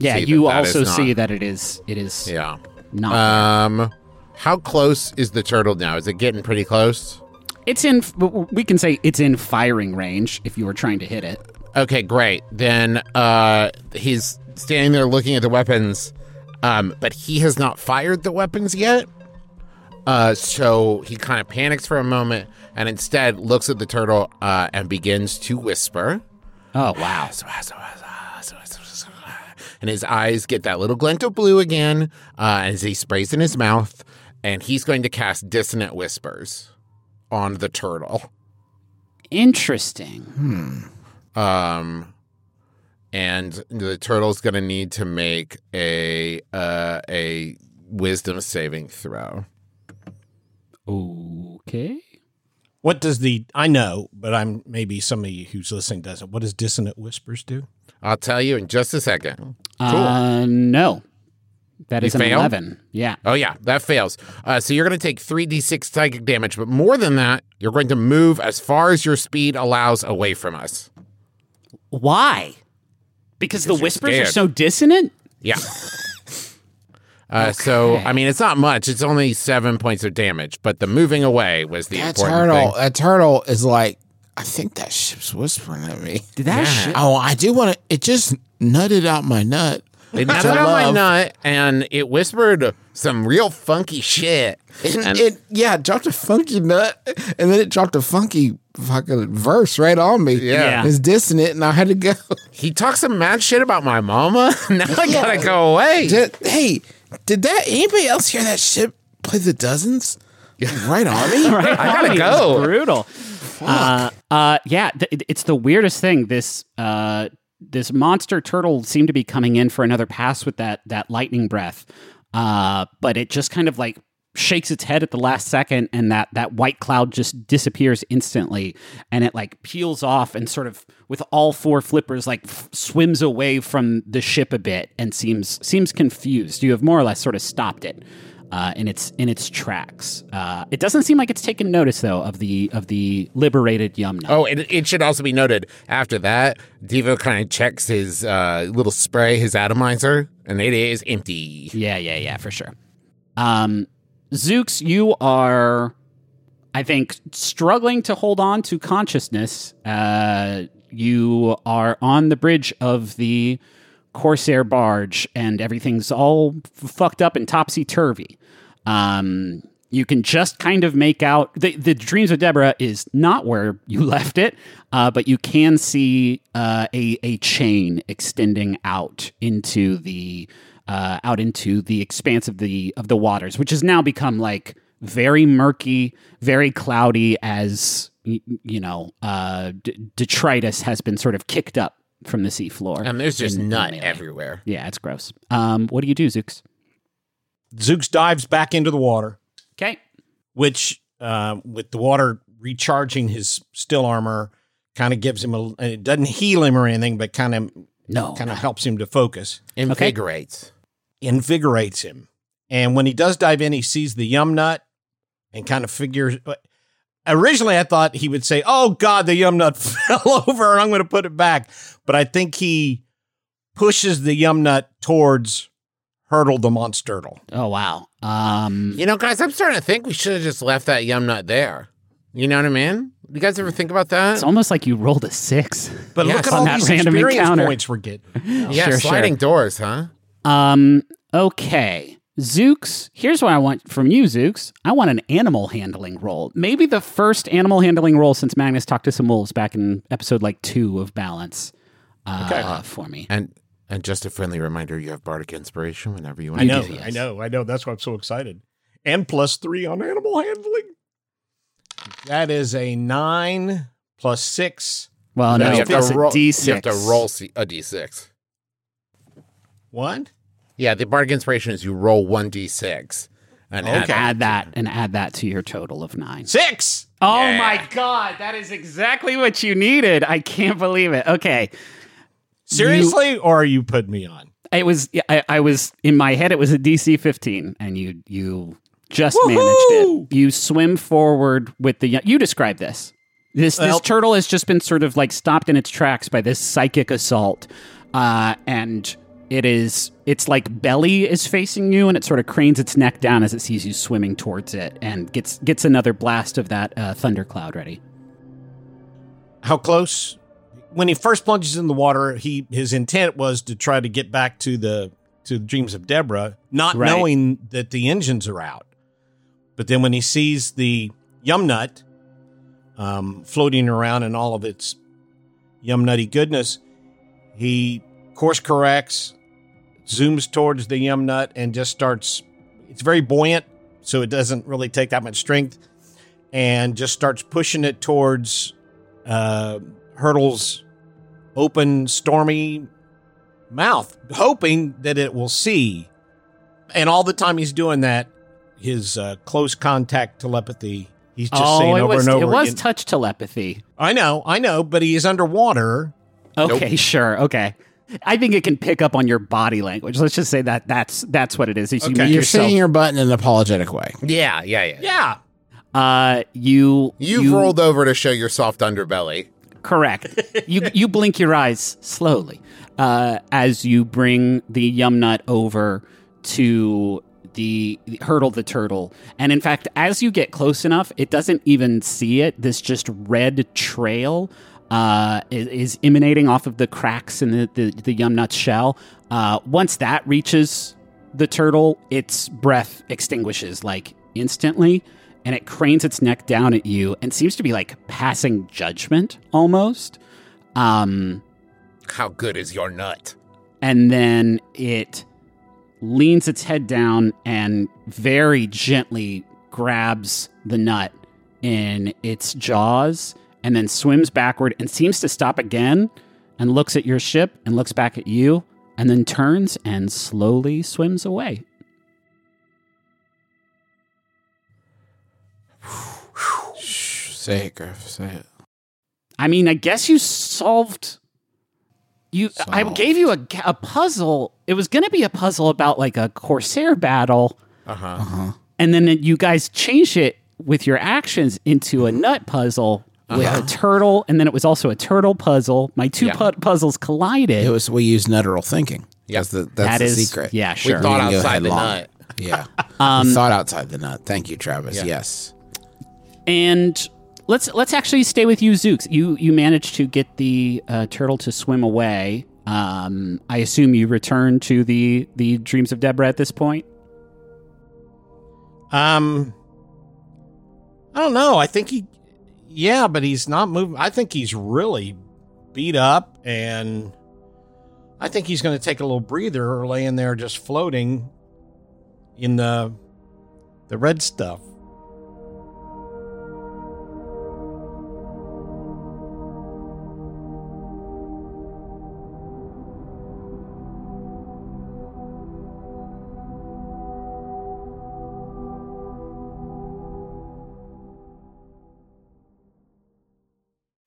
Yeah, that you that also not- see that it is it is Yeah. not. Um, how close is the turtle now? Is it getting pretty close? it's in. We can say it's in firing range if you were trying to hit it. Okay, great. Then uh, he's standing there looking at the weapons, um, but he has not fired the weapons yet. Uh, so he kind of panics for a moment and instead looks at the turtle uh, and begins to whisper. Oh wow! And his eyes get that little glint of blue again uh, as he sprays in his mouth, and he's going to cast Dissonant Whispers on the turtle. Interesting. Um, and the turtle's going to need to make a uh, a Wisdom saving throw. Okay. What does the I know, but I'm maybe somebody who's listening doesn't. What does dissonant whispers do? I'll tell you in just a second. Uh, no. That You is an failed? 11. Yeah. Oh yeah, that fails. Uh, so you're going to take three d6 psychic damage, but more than that, you're going to move as far as your speed allows away from us. Why? Because the you're whispers are so dissonant? Yeah. Uh, So I mean, it's not much. It's only seven points of damage, but the moving away was the That important turtle, thing. that turtle is like, I think that ship's whispering at me. Did that Yeah. shit? Oh, I do want to. It just nutted out my nut. It Which nutted I out my love. nut, and it whispered some real funky shit. It, And- it yeah, it dropped a funky nut, and then it dropped a funky fucking verse right on me. Yeah. it's dissonant, and I had to go. He talked some mad shit about my mama. now I gotta go away. Did, hey, did that anybody else hear that shit play the dozens? Right on me. Right I gotta on, go. Brutal. Uh, uh, yeah, th- it's the weirdest thing. This uh, this monster turtle seemed to be coming in for another pass with that that lightning breath, uh, but it just kind of like shakes its head at the last second, and that that white cloud just disappears instantly, and it like peels off and sort of with all four flippers like f- swims away from the ship a bit and seems seems confused. You have more or less sort of stopped it uh, in its in its tracks. Uh, it doesn't seem like it's taken notice though of the of the liberated yum nut. Oh, it, it should also be noted after that, Devo kind of checks his uh, little spray, his atomizer, and it is empty. yeah, yeah, yeah, for sure. Um, Zooks, you are, I think, struggling to hold on to consciousness. Uh, you are on the bridge of the Corsair barge, and everything's all f- fucked up and topsy turvy. Um, you can just kind of make out the, the dreams of Deborah is not where you left it, uh, but you can see uh, a a chain extending out into the uh, out into the expanse of the of the waters, which has now become like very murky, very cloudy as you know uh, d- detritus has been sort of kicked up from the seafloor. And there's just in- in nut melee. everywhere. Yeah, it's gross. Um, what do you do, Zooks? Zooks dives back into the water, Okay. which uh, with the water recharging his still armor, kind of gives him a. and It doesn't heal him or anything, but kind of No. kind of helps him to focus, Invigorates. invigorates him. And when he does dive in, he sees the yum nut and kind of figures. Originally, I thought he would say, "Oh God, the yum nut fell over, and I'm going to put it back." But I think he pushes the yum nut towards Hurdle the Monstertle. Oh wow. Um, You know, guys, I'm starting to think we should have just left that yum nut there. You know what I mean? You guys ever think about that? it's almost like you rolled a six. But Yes, look at on all that these random experience encounter. points we're getting. yeah, sure, sliding sure. doors, huh? Um, okay. Zooks, here's what I want from you, Zooks. I want an animal handling roll. Maybe the first animal handling roll since Magnus talked to some wolves back in episode like two of Balance. Uh, Okay. for me. And and just a friendly reminder, you have bardic inspiration whenever you want I to know, do yes. I know, I know. That's why I'm so excited. And plus three on animal handling. That is a nine plus six. Well, No, no, you have it's to a roll. D6. You have to roll C- a d6. What? Yeah, the bardic inspiration is you roll one d6. And add Okay. Add that and add that to your total of nine. Six. Oh Yeah. my god, that is exactly what you needed. I can't believe it. Okay. Seriously, or are you putting me on? It was I, I was in my head it was a DC 15 and you you just Woohoo! managed it. You swim forward with the you describe this. This Well- this turtle has just been sort of like stopped in its tracks by this psychic assault. Uh and it is it's like belly is facing you and it sort of cranes its neck down as it sees you swimming towards it and gets gets another blast of that uh, thundercloud ready. How close? When he first plunges in the water, he his intent was to try to get back to the to the dreams of Deborah, not Right. knowing that the engines are out. But then when he sees the yum nut um, floating around in all of its yum nutty goodness, he course corrects, zooms towards the yum nut and just starts. It's very buoyant, so it doesn't really take that much strength, and just starts pushing it towards uh, Hurdle's open, stormy mouth, hoping that it will see. And all the time he's doing that, his uh, close contact telepathy. He's just oh, saying over was and over it was again. touch telepathy. I know, I know, but he is underwater. Okay, sure. Okay. I think it can pick up on your body language. Let's just say that that's that's what it is. is you Okay. make You're yourself, saying your butt in an apologetic way. Yeah, yeah, yeah. Yeah. uh, you You've you- rolled over to show your soft underbelly. Correct. you you blink your eyes slowly uh, as you bring the yum nut over to the, the hurdle the turtle, and in fact, as you get close enough, it doesn't even see it. This just red trail uh, is, is emanating off of the cracks in the the, the yum nut shell. Uh, once that reaches the turtle, its breath extinguishes like instantly, and it cranes its neck down at you and seems to be like passing judgment almost. Um, How good is your nut? and then it leans its head down and very gently grabs the nut in its jaws and then swims backward and seems to stop again and looks at your ship and looks back at you and then turns and slowly swims away. Say it, Griff. Say it. I mean, I guess you solved. You, I gave you a, a puzzle. It was going to be a puzzle about like a corsair battle, Uh huh. Uh-huh. and then you guys changed it with your actions into a nut puzzle with a turtle, and then it was also a turtle puzzle. My two Yeah. pu- puzzles collided. It was we use nutteral thinking. Yeah. That's the that's That the is- secret. yeah, sure. We thought can go outside the long. nut. Yeah. Um, we thought outside the nut. Thank you, Travis. Yeah. Yes. and let's let's actually stay with you, Zooks. You you managed to get the uh, turtle to swim away. Um, I assume you return to the the dreams of Deborah at this point. Um, I don't know. I think he, yeah, but he's not moving. I think he's really beat up, and I think he's going to take a little breather, or laying there just floating in the the red stuff.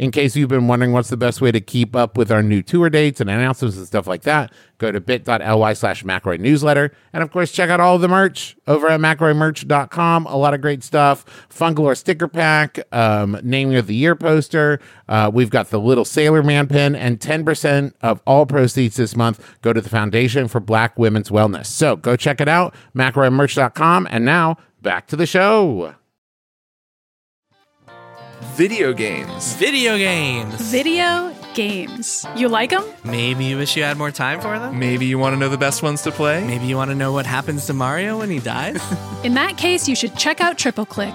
in case you've been wondering what's the best way to keep up with our new tour dates and announcements and stuff like that, go to bit.ly slash McElroy newsletter. And of course, check out all the merch over at McElroymerch.com. A lot of great stuff. Fungalore sticker pack, um, naming of the year poster. Uh, we've got the little Sailor Man pin, and 10% of all proceeds this month go to the Foundation for Black Women's Wellness. So go check it out, McElroymerch.com. And now back to the show. Video games. Video games. Video games. You like them? Maybe you wish you had more time for them? Maybe you want to know the best ones to play? Maybe you want to know what happens to Mario when he dies? In that case, you should check out Triple Click.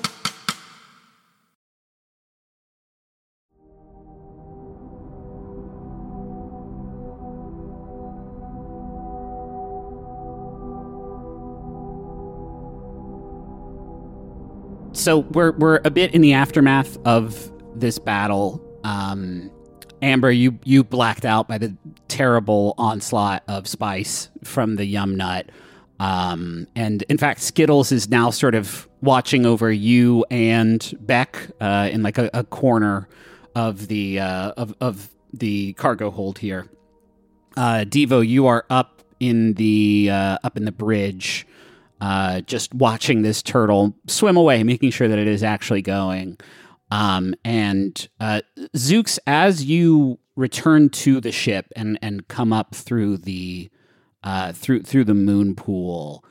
So we're we're a bit in the aftermath of this battle. Um, Amber, you you blacked out by the terrible onslaught of spice from the yum nut. Um, and in fact, Skittles is now sort of watching over you and Beck uh, in like a, a, corner of the uh, of of the cargo hold here. Uh, Devo, you are up in the uh, up in the bridge uh, just watching this turtle swim away, making sure that it is actually going. Um, and uh, Zooks, as you return to the ship and and come up through the uh, through through the moon pool,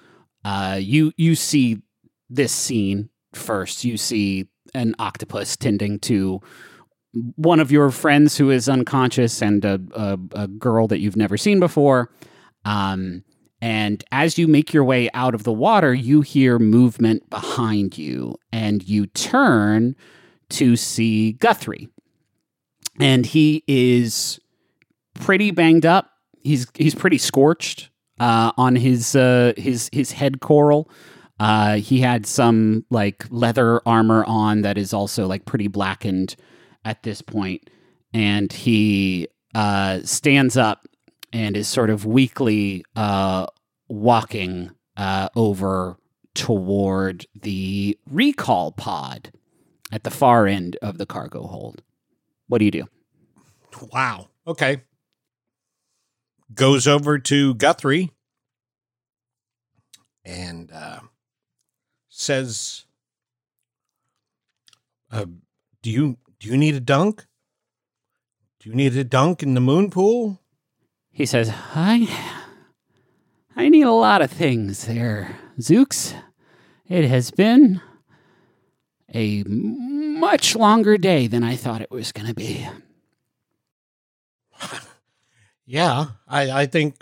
uh, you you see this scene first. You see an octopus tending to one of your friends who is unconscious and a, a, a girl that you've never seen before. Um, and as you make your way out of the water, you hear movement behind you, and you turn to see Guthrie. And he is pretty banged up. He's he's pretty scorched uh, on his uh, his his head coral. Uh, he had some like leather armor on that is also like pretty blackened at this point, and he uh, stands up and is sort of weakly uh, walking uh, over toward the recall pod at the far end of the cargo hold. What do you do? Wow. Okay. Goes over to Guthrie and uh, says, uh, "Do you do you need a dunk? Do you need a dunk in the moon pool?" He says, "I I need a lot of things there, Zooks. It has been a much longer day than I thought it was going to be. Yeah, I, I think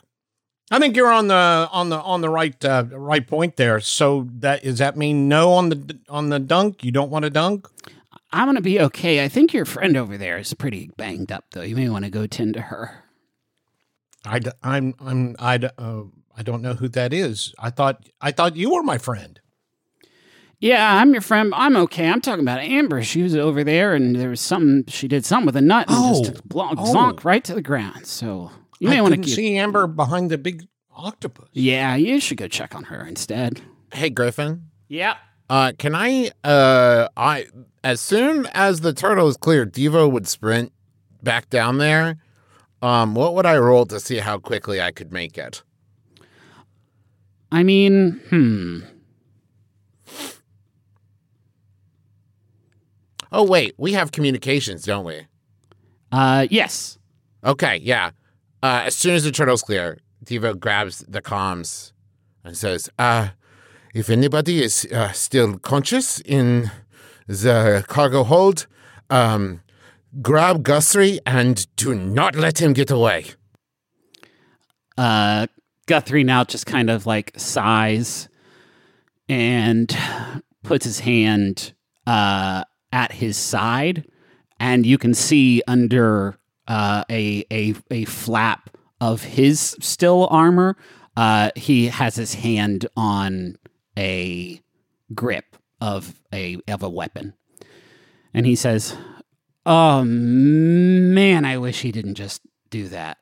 I think you're on the on the on the right uh, right point there. So that does that mean no on the on the dunk? You don't want to dunk? I'm going to be okay. I think your friend over there is pretty banged up, though. You may want to go tend to her. I d- I'm I'm I d- uh, I don't know who that is. I thought I thought you were my friend. Yeah, I'm your friend. I'm okay. I'm talking about Amber. She was over there, and there was something She did something with a nut and Oh. just blonk, Oh. zonk right to the ground. So you may I want to see Amber behind the big octopus. Yeah, you should go check on her instead. Hey, Griffin. Yeah. Uh, can I? Uh, I as soon as the turtle is clear, Devo would sprint back down there. Um, what would I roll to see how quickly I could make it? I mean, hmm. Oh wait, we have communications, don't we? Uh, yes. Okay, yeah. Uh, as soon as the turtle's clear, Devo grabs the comms and says, "Uh, if anybody is uh, still conscious in the cargo hold, um, grab Guthrie and do not let him get away." Uh, Guthrie now just kind of like sighs and puts his hand uh, at his side, and you can see under uh, a a a flap of his still armor, uh, he has his hand on a grip of a of a weapon, and he says, "Oh man, I wish he didn't just do that."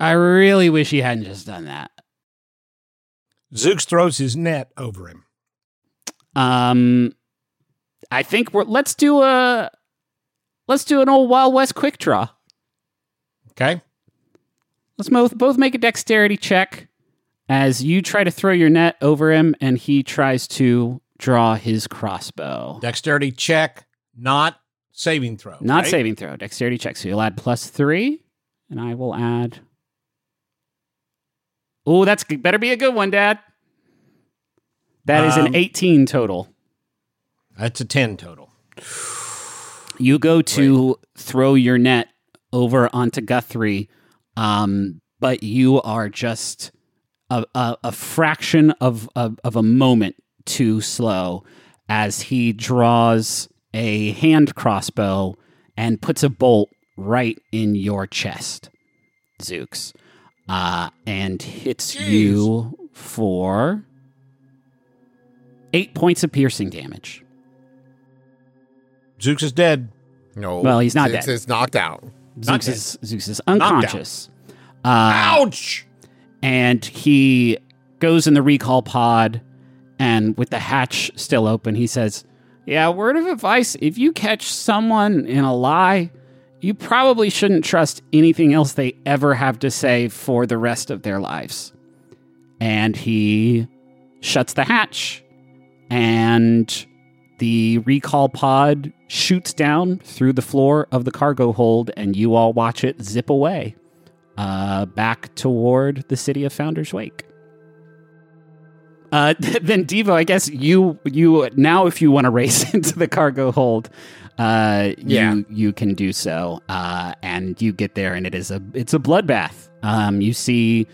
I really wish he hadn't just done that. Zooks throws his net over him. Um, I think we're let's do a let's do an old Wild West quick draw. Okay. Let's both both make a dexterity check as you try to throw your net over him, and he tries to draw his crossbow. Dexterity check, not saving throw. Not right? saving throw, dexterity check. So you'll add plus three, and I will add. Oh, that's better be a good one, Dad. That is Um, an 18 total. That's a 10 total. You go to throw your net over onto Guthrie, um, but you are just a, a, a fraction of, of, of a moment too slow as he draws a hand crossbow and puts a bolt right in your chest, Zooks, uh, and hits you for eight points of piercing damage. Zooks is dead. No, Well, he's not Six dead. is knocked out. Not Zeus is, Zeus is unconscious. Uh, Ouch! and he goes in the recall pod, and with the hatch still open, he says, Yeah, word of advice if you catch someone in a lie, you probably shouldn't trust anything else they ever have to say for the rest of their lives. And he shuts the hatch, and the recall pod shoots down through the floor of the cargo hold, and you all watch it zip away uh, back toward the city of Founders' Wake. Uh, then Devo, I guess you you now if you want to race into the cargo hold, uh, Yeah. you you can do so, uh, and you get there, and it is a it's a bloodbath. Um, you see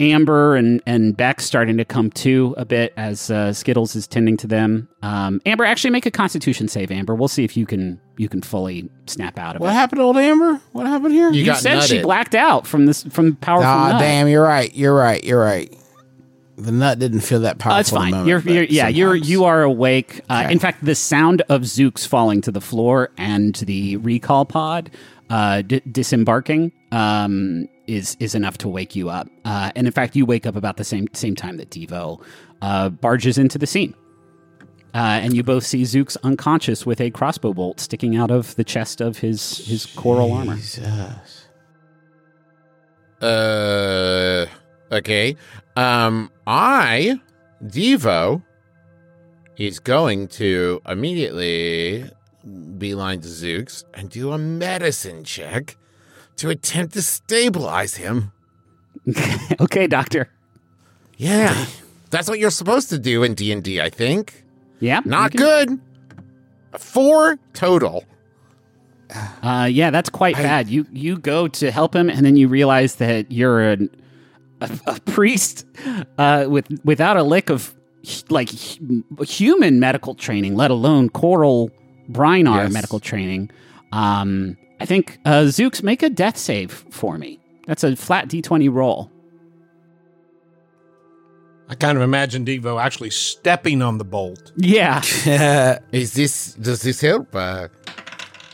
Amber and and Beck starting to come to a bit as uh, Skittles is tending to them. Um, Amber, actually make a Constitution save. Amber, we'll see if you can you can fully snap out of What it. What happened to old Amber? What happened here? You, said she blacked out from this from powerful. Ah, nut. damn, you're right. You're right. You're right. The nut didn't feel that powerful. Oh, it's fine. moment, you're, you're yeah, you're you are awake. Uh, Okay. In fact, the sound of Zooks falling to the floor and the recall pod uh, d- disembarking um, is is enough to wake you up. Uh, and in fact, you wake up about the same same time that Devo uh, barges into the scene. Uh, and you both see Zooks unconscious with a crossbow bolt sticking out of the chest of his his coral armor. Jesus. Uh, okay. Um, I, Devo, is going to immediately beeline to Zooks and do a medicine check to attempt to stabilize him. okay, Doctor. Yeah. That's what you're supposed to do in D&D, I think. Yeah, Not good. Four total. Uh, yeah, that's quite bad. You you go to help him, and then you realize that you're an, a, a priest uh, with without a lick of like hu- human medical training, let alone Coral Brinarr Yes. medical training. Um, I think uh, Zooks make a death save for me. That's a flat d20 roll. I kind of imagine Devo actually stepping on the bolt. Yeah, Is this does this help? Uh,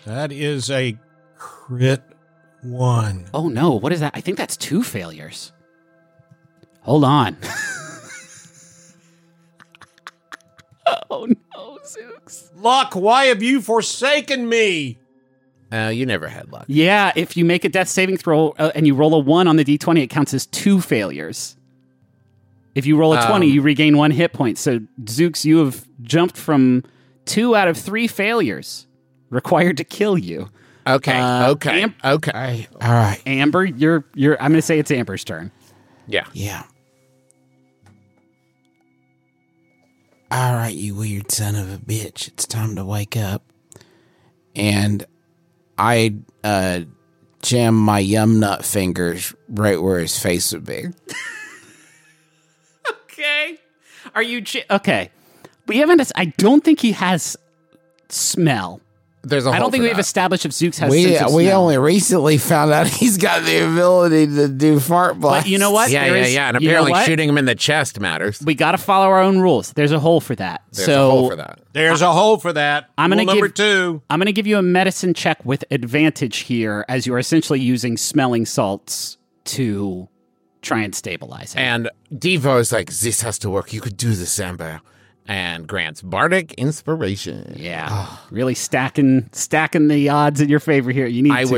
That is a crit one. Oh no, what is that? I think that's two failures. Hold on. oh no, Zooks. Luck, why have you forsaken me? uh, you never had luck. Yeah, if you make a death saving throw uh, and you roll a 1 on the d20, it counts as two failures. If you roll a 20, Um, you regain one hit point. So, Zooks, you have jumped from two out of three failures required to kill you. Okay. Uh, okay. Amp- okay. All right. Amber, you're you're I'm going to say it's Amber's turn. Yeah. Yeah. All right, you weird son of a bitch. It's time to wake up. And I uh, jam my yum nut fingers right where his face would be. Okay. Are you j- Okay. We haven't I don't think he has smell. There's a I don't think we've that. established if Zooks has We sense of we smell. only recently found out he's got the ability to do fart blasts. But you know what? Yeah, There yeah, is- yeah. And you know apparently shooting him in the chest matters. We got to follow our own rules. There's a hole for that. There's so a hole for that. There's a hole for that. I'm gonna number give- two. I'm going to give you a medicine check with advantage here, as you are essentially using smelling salts to try and stabilize it. And Devo is like, this has to work. You could do this, Amber. And grants Bardic inspiration. yeah, really stacking stacking the odds in your favor here. You need I to.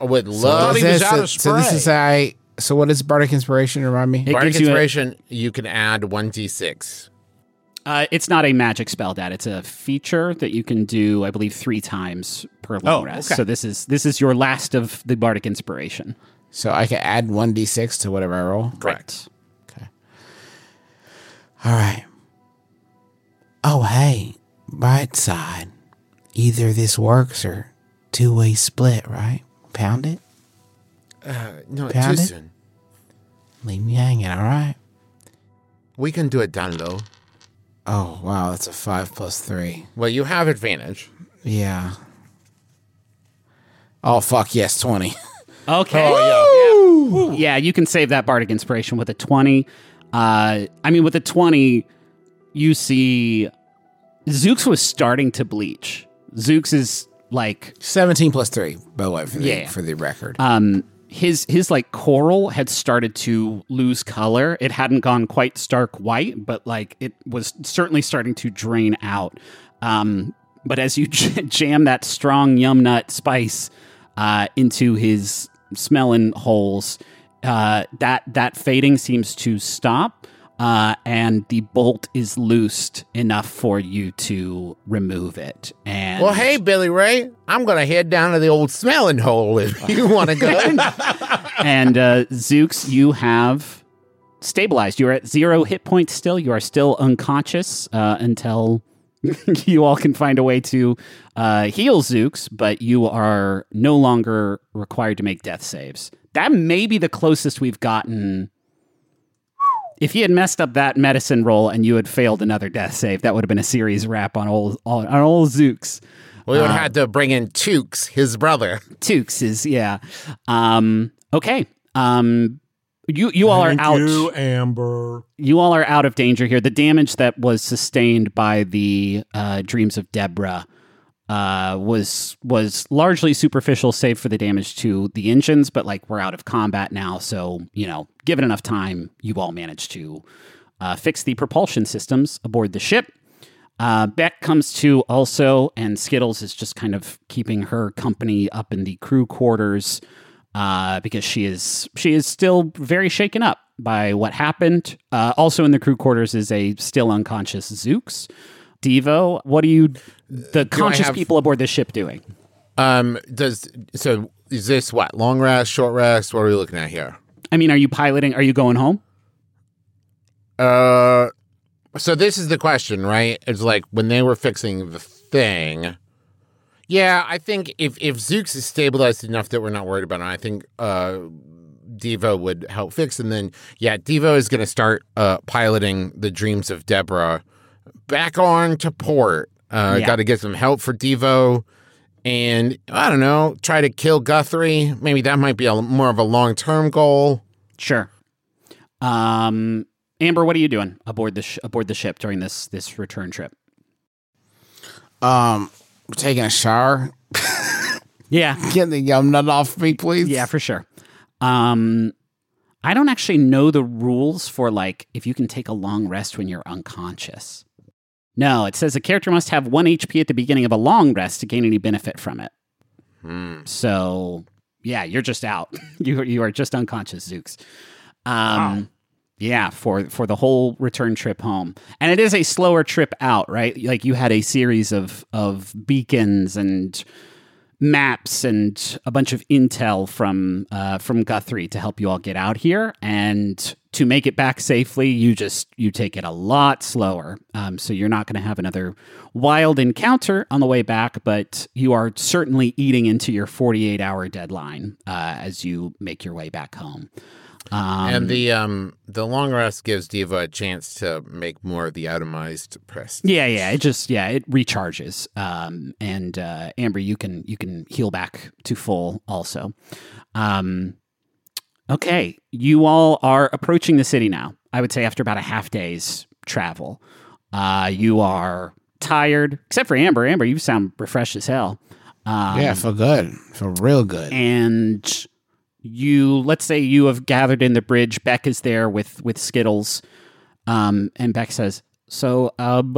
would would love he this, was out of so this is I. So what is bardic inspiration? Remind me. It Bardic gives you a- inspiration. You can add one d six. Uh, it's not a magic spell, Dad. It's a feature that you can do, I believe, three times per long Oh, rest. okay. So this is this is your last of the bardic inspiration. So I can add one d six to whatever I roll. Correct. Okay. All right. Oh hey, bright side. Either this works or two way split, right? Pound it. Uh, No, Pound too it? soon. Leave me hanging. All right. We can do it down low. Oh wow, that's a five plus three. Well, you have advantage. Yeah. Oh fuck yes, twenty. Okay. Oh yeah. Yeah, you can save that bardic inspiration with a 20. Uh, I mean, with a 20, you see Zooks was starting to bleach. Zooks is like Seventeen plus three, by the way, for the Yeah. for the record. um his his like coral had started to lose color. It hadn't gone quite stark white, but like it was certainly starting to drain out. Um, but as you j- jam that strong yum nut spice uh, into his smelling holes, uh, that that fading seems to stop. Uh, and the bolt is loosed enough for you to remove it. And Well, hey, Billy Ray, I'm gonna head down to the old smelling hole if you want to go. and uh, Zooks, you have stabilized. You are at zero hit points still. You are still unconscious uh, until you all can find a way to uh, heal Zooks, but you are no longer required to make death saves. That may be the closest we've gotten. If you had messed up that medicine roll and you had failed another death save, that would have been a series wrap on old on, on old Zooks. we would have had to bring in Tukes, his brother. Tukes is yeah. Um, okay. Um, you you all are out. you, Amber. you all are out of danger here. The damage that was sustained by the uh, dreams of Deborah uh, was was largely superficial, save for the damage to the engines. But like we're out of combat now, so you know, given enough time, you all managed to uh, fix the propulsion systems aboard the ship. Uh, Beck comes to also, and Skittles is just kind of keeping her company up in the crew quarters uh, because she is she is still very shaken up by what happened. Uh, also in the crew quarters is a still unconscious Zooks. Devo, what are you, the conscious have- people aboard the ship, doing? Um, does so? Is this what long rest, short rest? What are we looking at here? I mean, are you piloting? Are you going home? Uh, so this is the question, right? It's like when they were fixing the thing. Yeah, I think if if Zooks is stabilized enough that we're not worried about it, I think uh, Devo would help fix. And then yeah, Devo is going to start uh, piloting the Dreams of Deborah back on to port. Uh, Yeah. Got to get some help for Devo. And I don't know, try to kill Guthrie. Maybe that might be a more of a long term goal. Sure. Um, Amber, what are you doing aboard the sh- aboard the ship during this this return trip? Um, taking a shower. Yeah, Get the yum nut off me, please. yeah, for sure. Um, I don't actually know the rules for like if you can take a long rest when you're unconscious. No, it says a character must have one HP at the beginning of a long rest to gain any benefit from it. So yeah, you're just out. you you are just unconscious, Zooks. Um, yeah, for for the whole return trip home, and it is a slower trip out, right? Like you had a series of of beacons and maps and a bunch of intel from uh, from Guthrie to help you all get out here, and to make it back safely, you just you take it a lot slower. Um, so you're not going to have another wild encounter on the way back, but you are certainly eating into your 48 hour deadline uh, as you make your way back home. Um, and the um the long rest gives Diva a chance to make more of the atomized press. Yeah, yeah. It just yeah, it recharges. Um, and uh, Amber, you can you can heal back to full also. Um, okay, you all are approaching the city now. I would say after about a half day's travel, uh, you are tired, except for Amber. Amber, you sound refreshed as hell. Um, Yeah, feel good. Feel real good. and you let's say you have gathered in the bridge beck is there with with skittles um and beck says so um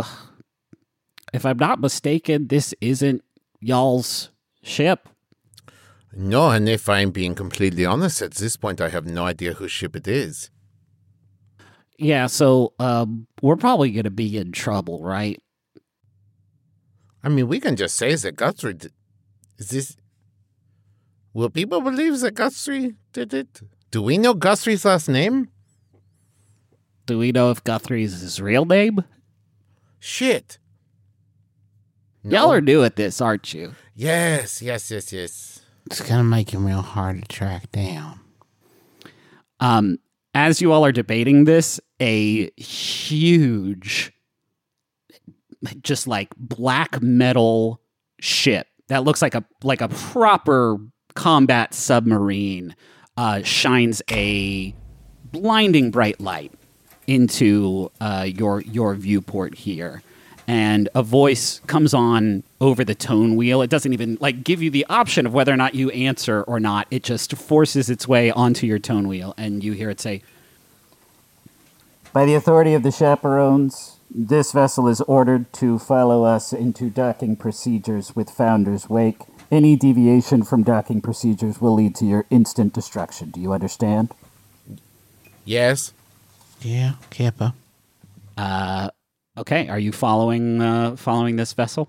if i'm not mistaken this isn't y'all's ship No, and if I'm being completely honest, at this point, I have no idea whose ship it is. yeah so um we're probably gonna be in trouble right I mean, we can just say that Guthrie. Is this? Will people believe that Guthrie did it? Do we know Guthrie's last name? do we know if guthrie's his real name Shit. y'all are new at this aren't you Yes, yes, yes, yes. It's gonna make him real hard to track down. Um, as you all are debating this, a huge, just like black metal ship that looks like a like a proper combat submarine uh, shines a blinding bright light into uh, your your viewport here. And a voice comes on over the tone wheel. It doesn't even like give you the option of whether or not you answer or not. It just forces its way onto your tone wheel and you hear it say By the authority of the chaperones, this vessel is ordered to follow us into docking procedures with Founders' Wake. Any deviation from docking procedures will lead to your instant destruction. Do you understand? Yes. Yeah, Kappa. Uh, okay are you following uh, following this vessel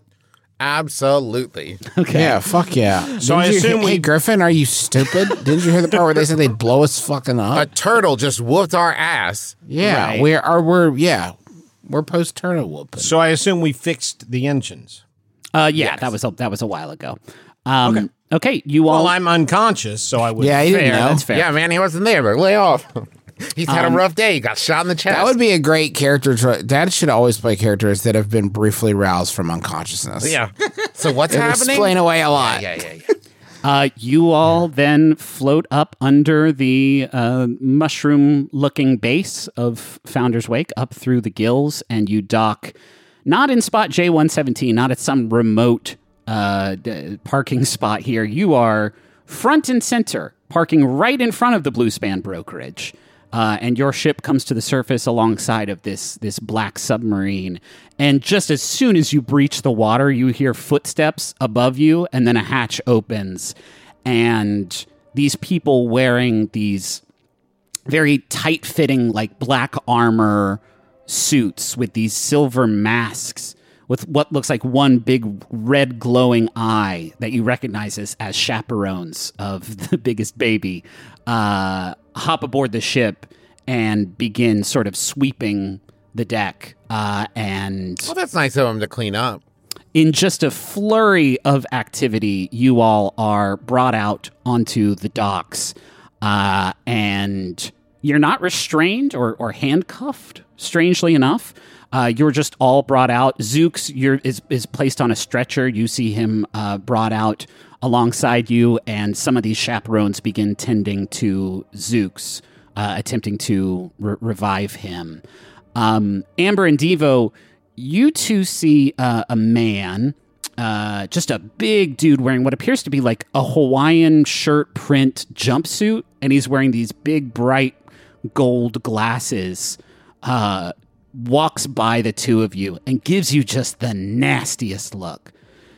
Absolutely. okay Yeah, fuck yeah. So I Didn't you assume hear- we- Hey, Griffin, are you stupid? Didn't you hear the part where they said they'd blow us fucking up? A turtle just whooped our ass. yeah, Right. we're are we're yeah, we're post turtle whooping. So I assume we fixed the engines. uh, yeah that was a, that was a while ago um, okay. you all Well, I'm unconscious, so I would. Yeah, he didn't fair, know. that's fair Yeah, man, he wasn't there, but lay off. He's had a rough day. He got shot in the chest. That would be a great character. Tro- Dad should always play characters that have been briefly roused from unconsciousness. Yeah. So what's it happening? explain away a lot. Yeah, yeah, yeah. Uh, you all then float up under the uh, mushroom looking base of Founders' Wake up through the gills, and you dock not in spot J117, not at some remote uh, parking spot here. You are front and center, parking right in front of the Blue Span brokerage. Uh, and your ship comes to the surface alongside of this this black submarine. And just as soon as you breach the water, you hear footsteps above you, and then a hatch opens, and these people wearing these very tight fitting, like black armor suits with these silver masks with what looks like one big red glowing eye that you recognize as, as chaperones of the biggest baby uh, hop aboard the ship and begin sort of sweeping the deck. Uh, and Well, that's nice of them to clean up. in just a flurry of activity, you all are brought out onto the docks, uh, and you're not restrained or, or handcuffed. Strangely enough, uh, you're just all brought out. Zooks is is placed on a stretcher. You see him uh, brought out alongside you, and some of these chaperones begin tending to Zooks, uh, attempting to re- revive him. Um, Amber and Devo, you two see uh, a man, uh, just a big dude wearing what appears to be like a Hawaiian shirt print jumpsuit, and he's wearing these big, bright gold glasses. Uh, walks by the two of you and gives you just the nastiest look,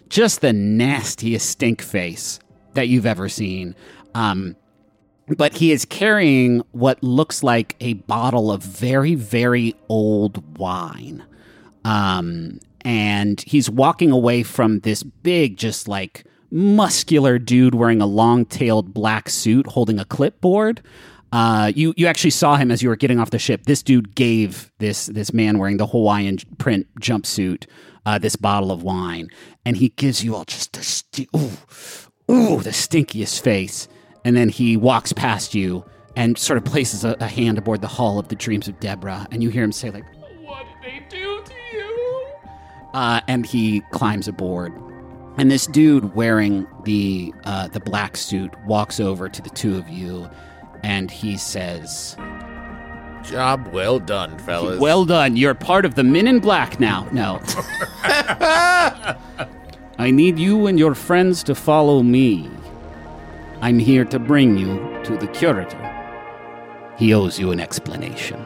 just the nastiest stink face that you've ever seen. Um, but he is carrying what looks like a bottle of very, very old wine. Um, and he's walking away from this big, just like muscular dude wearing a long tailed black suit holding a clipboard. Uh, you you actually saw him as you were getting off the ship. This dude gave this this man wearing the Hawaiian print jumpsuit uh, this bottle of wine, and he gives you all just the ooh, ooh the stinkiest face, and then he walks past you and sort of places a, a hand aboard the hull of the Dreams of Deborah, and you hear him say like, "What did they do to you?" Uh, and he climbs aboard. And this dude wearing the uh, the black suit walks over to the two of you, and he says, Job well done, fellas. "Well done. You're part of the Men in Black now." No. I need you and your friends to follow me. I'm here to bring you to the curator. He owes you an explanation.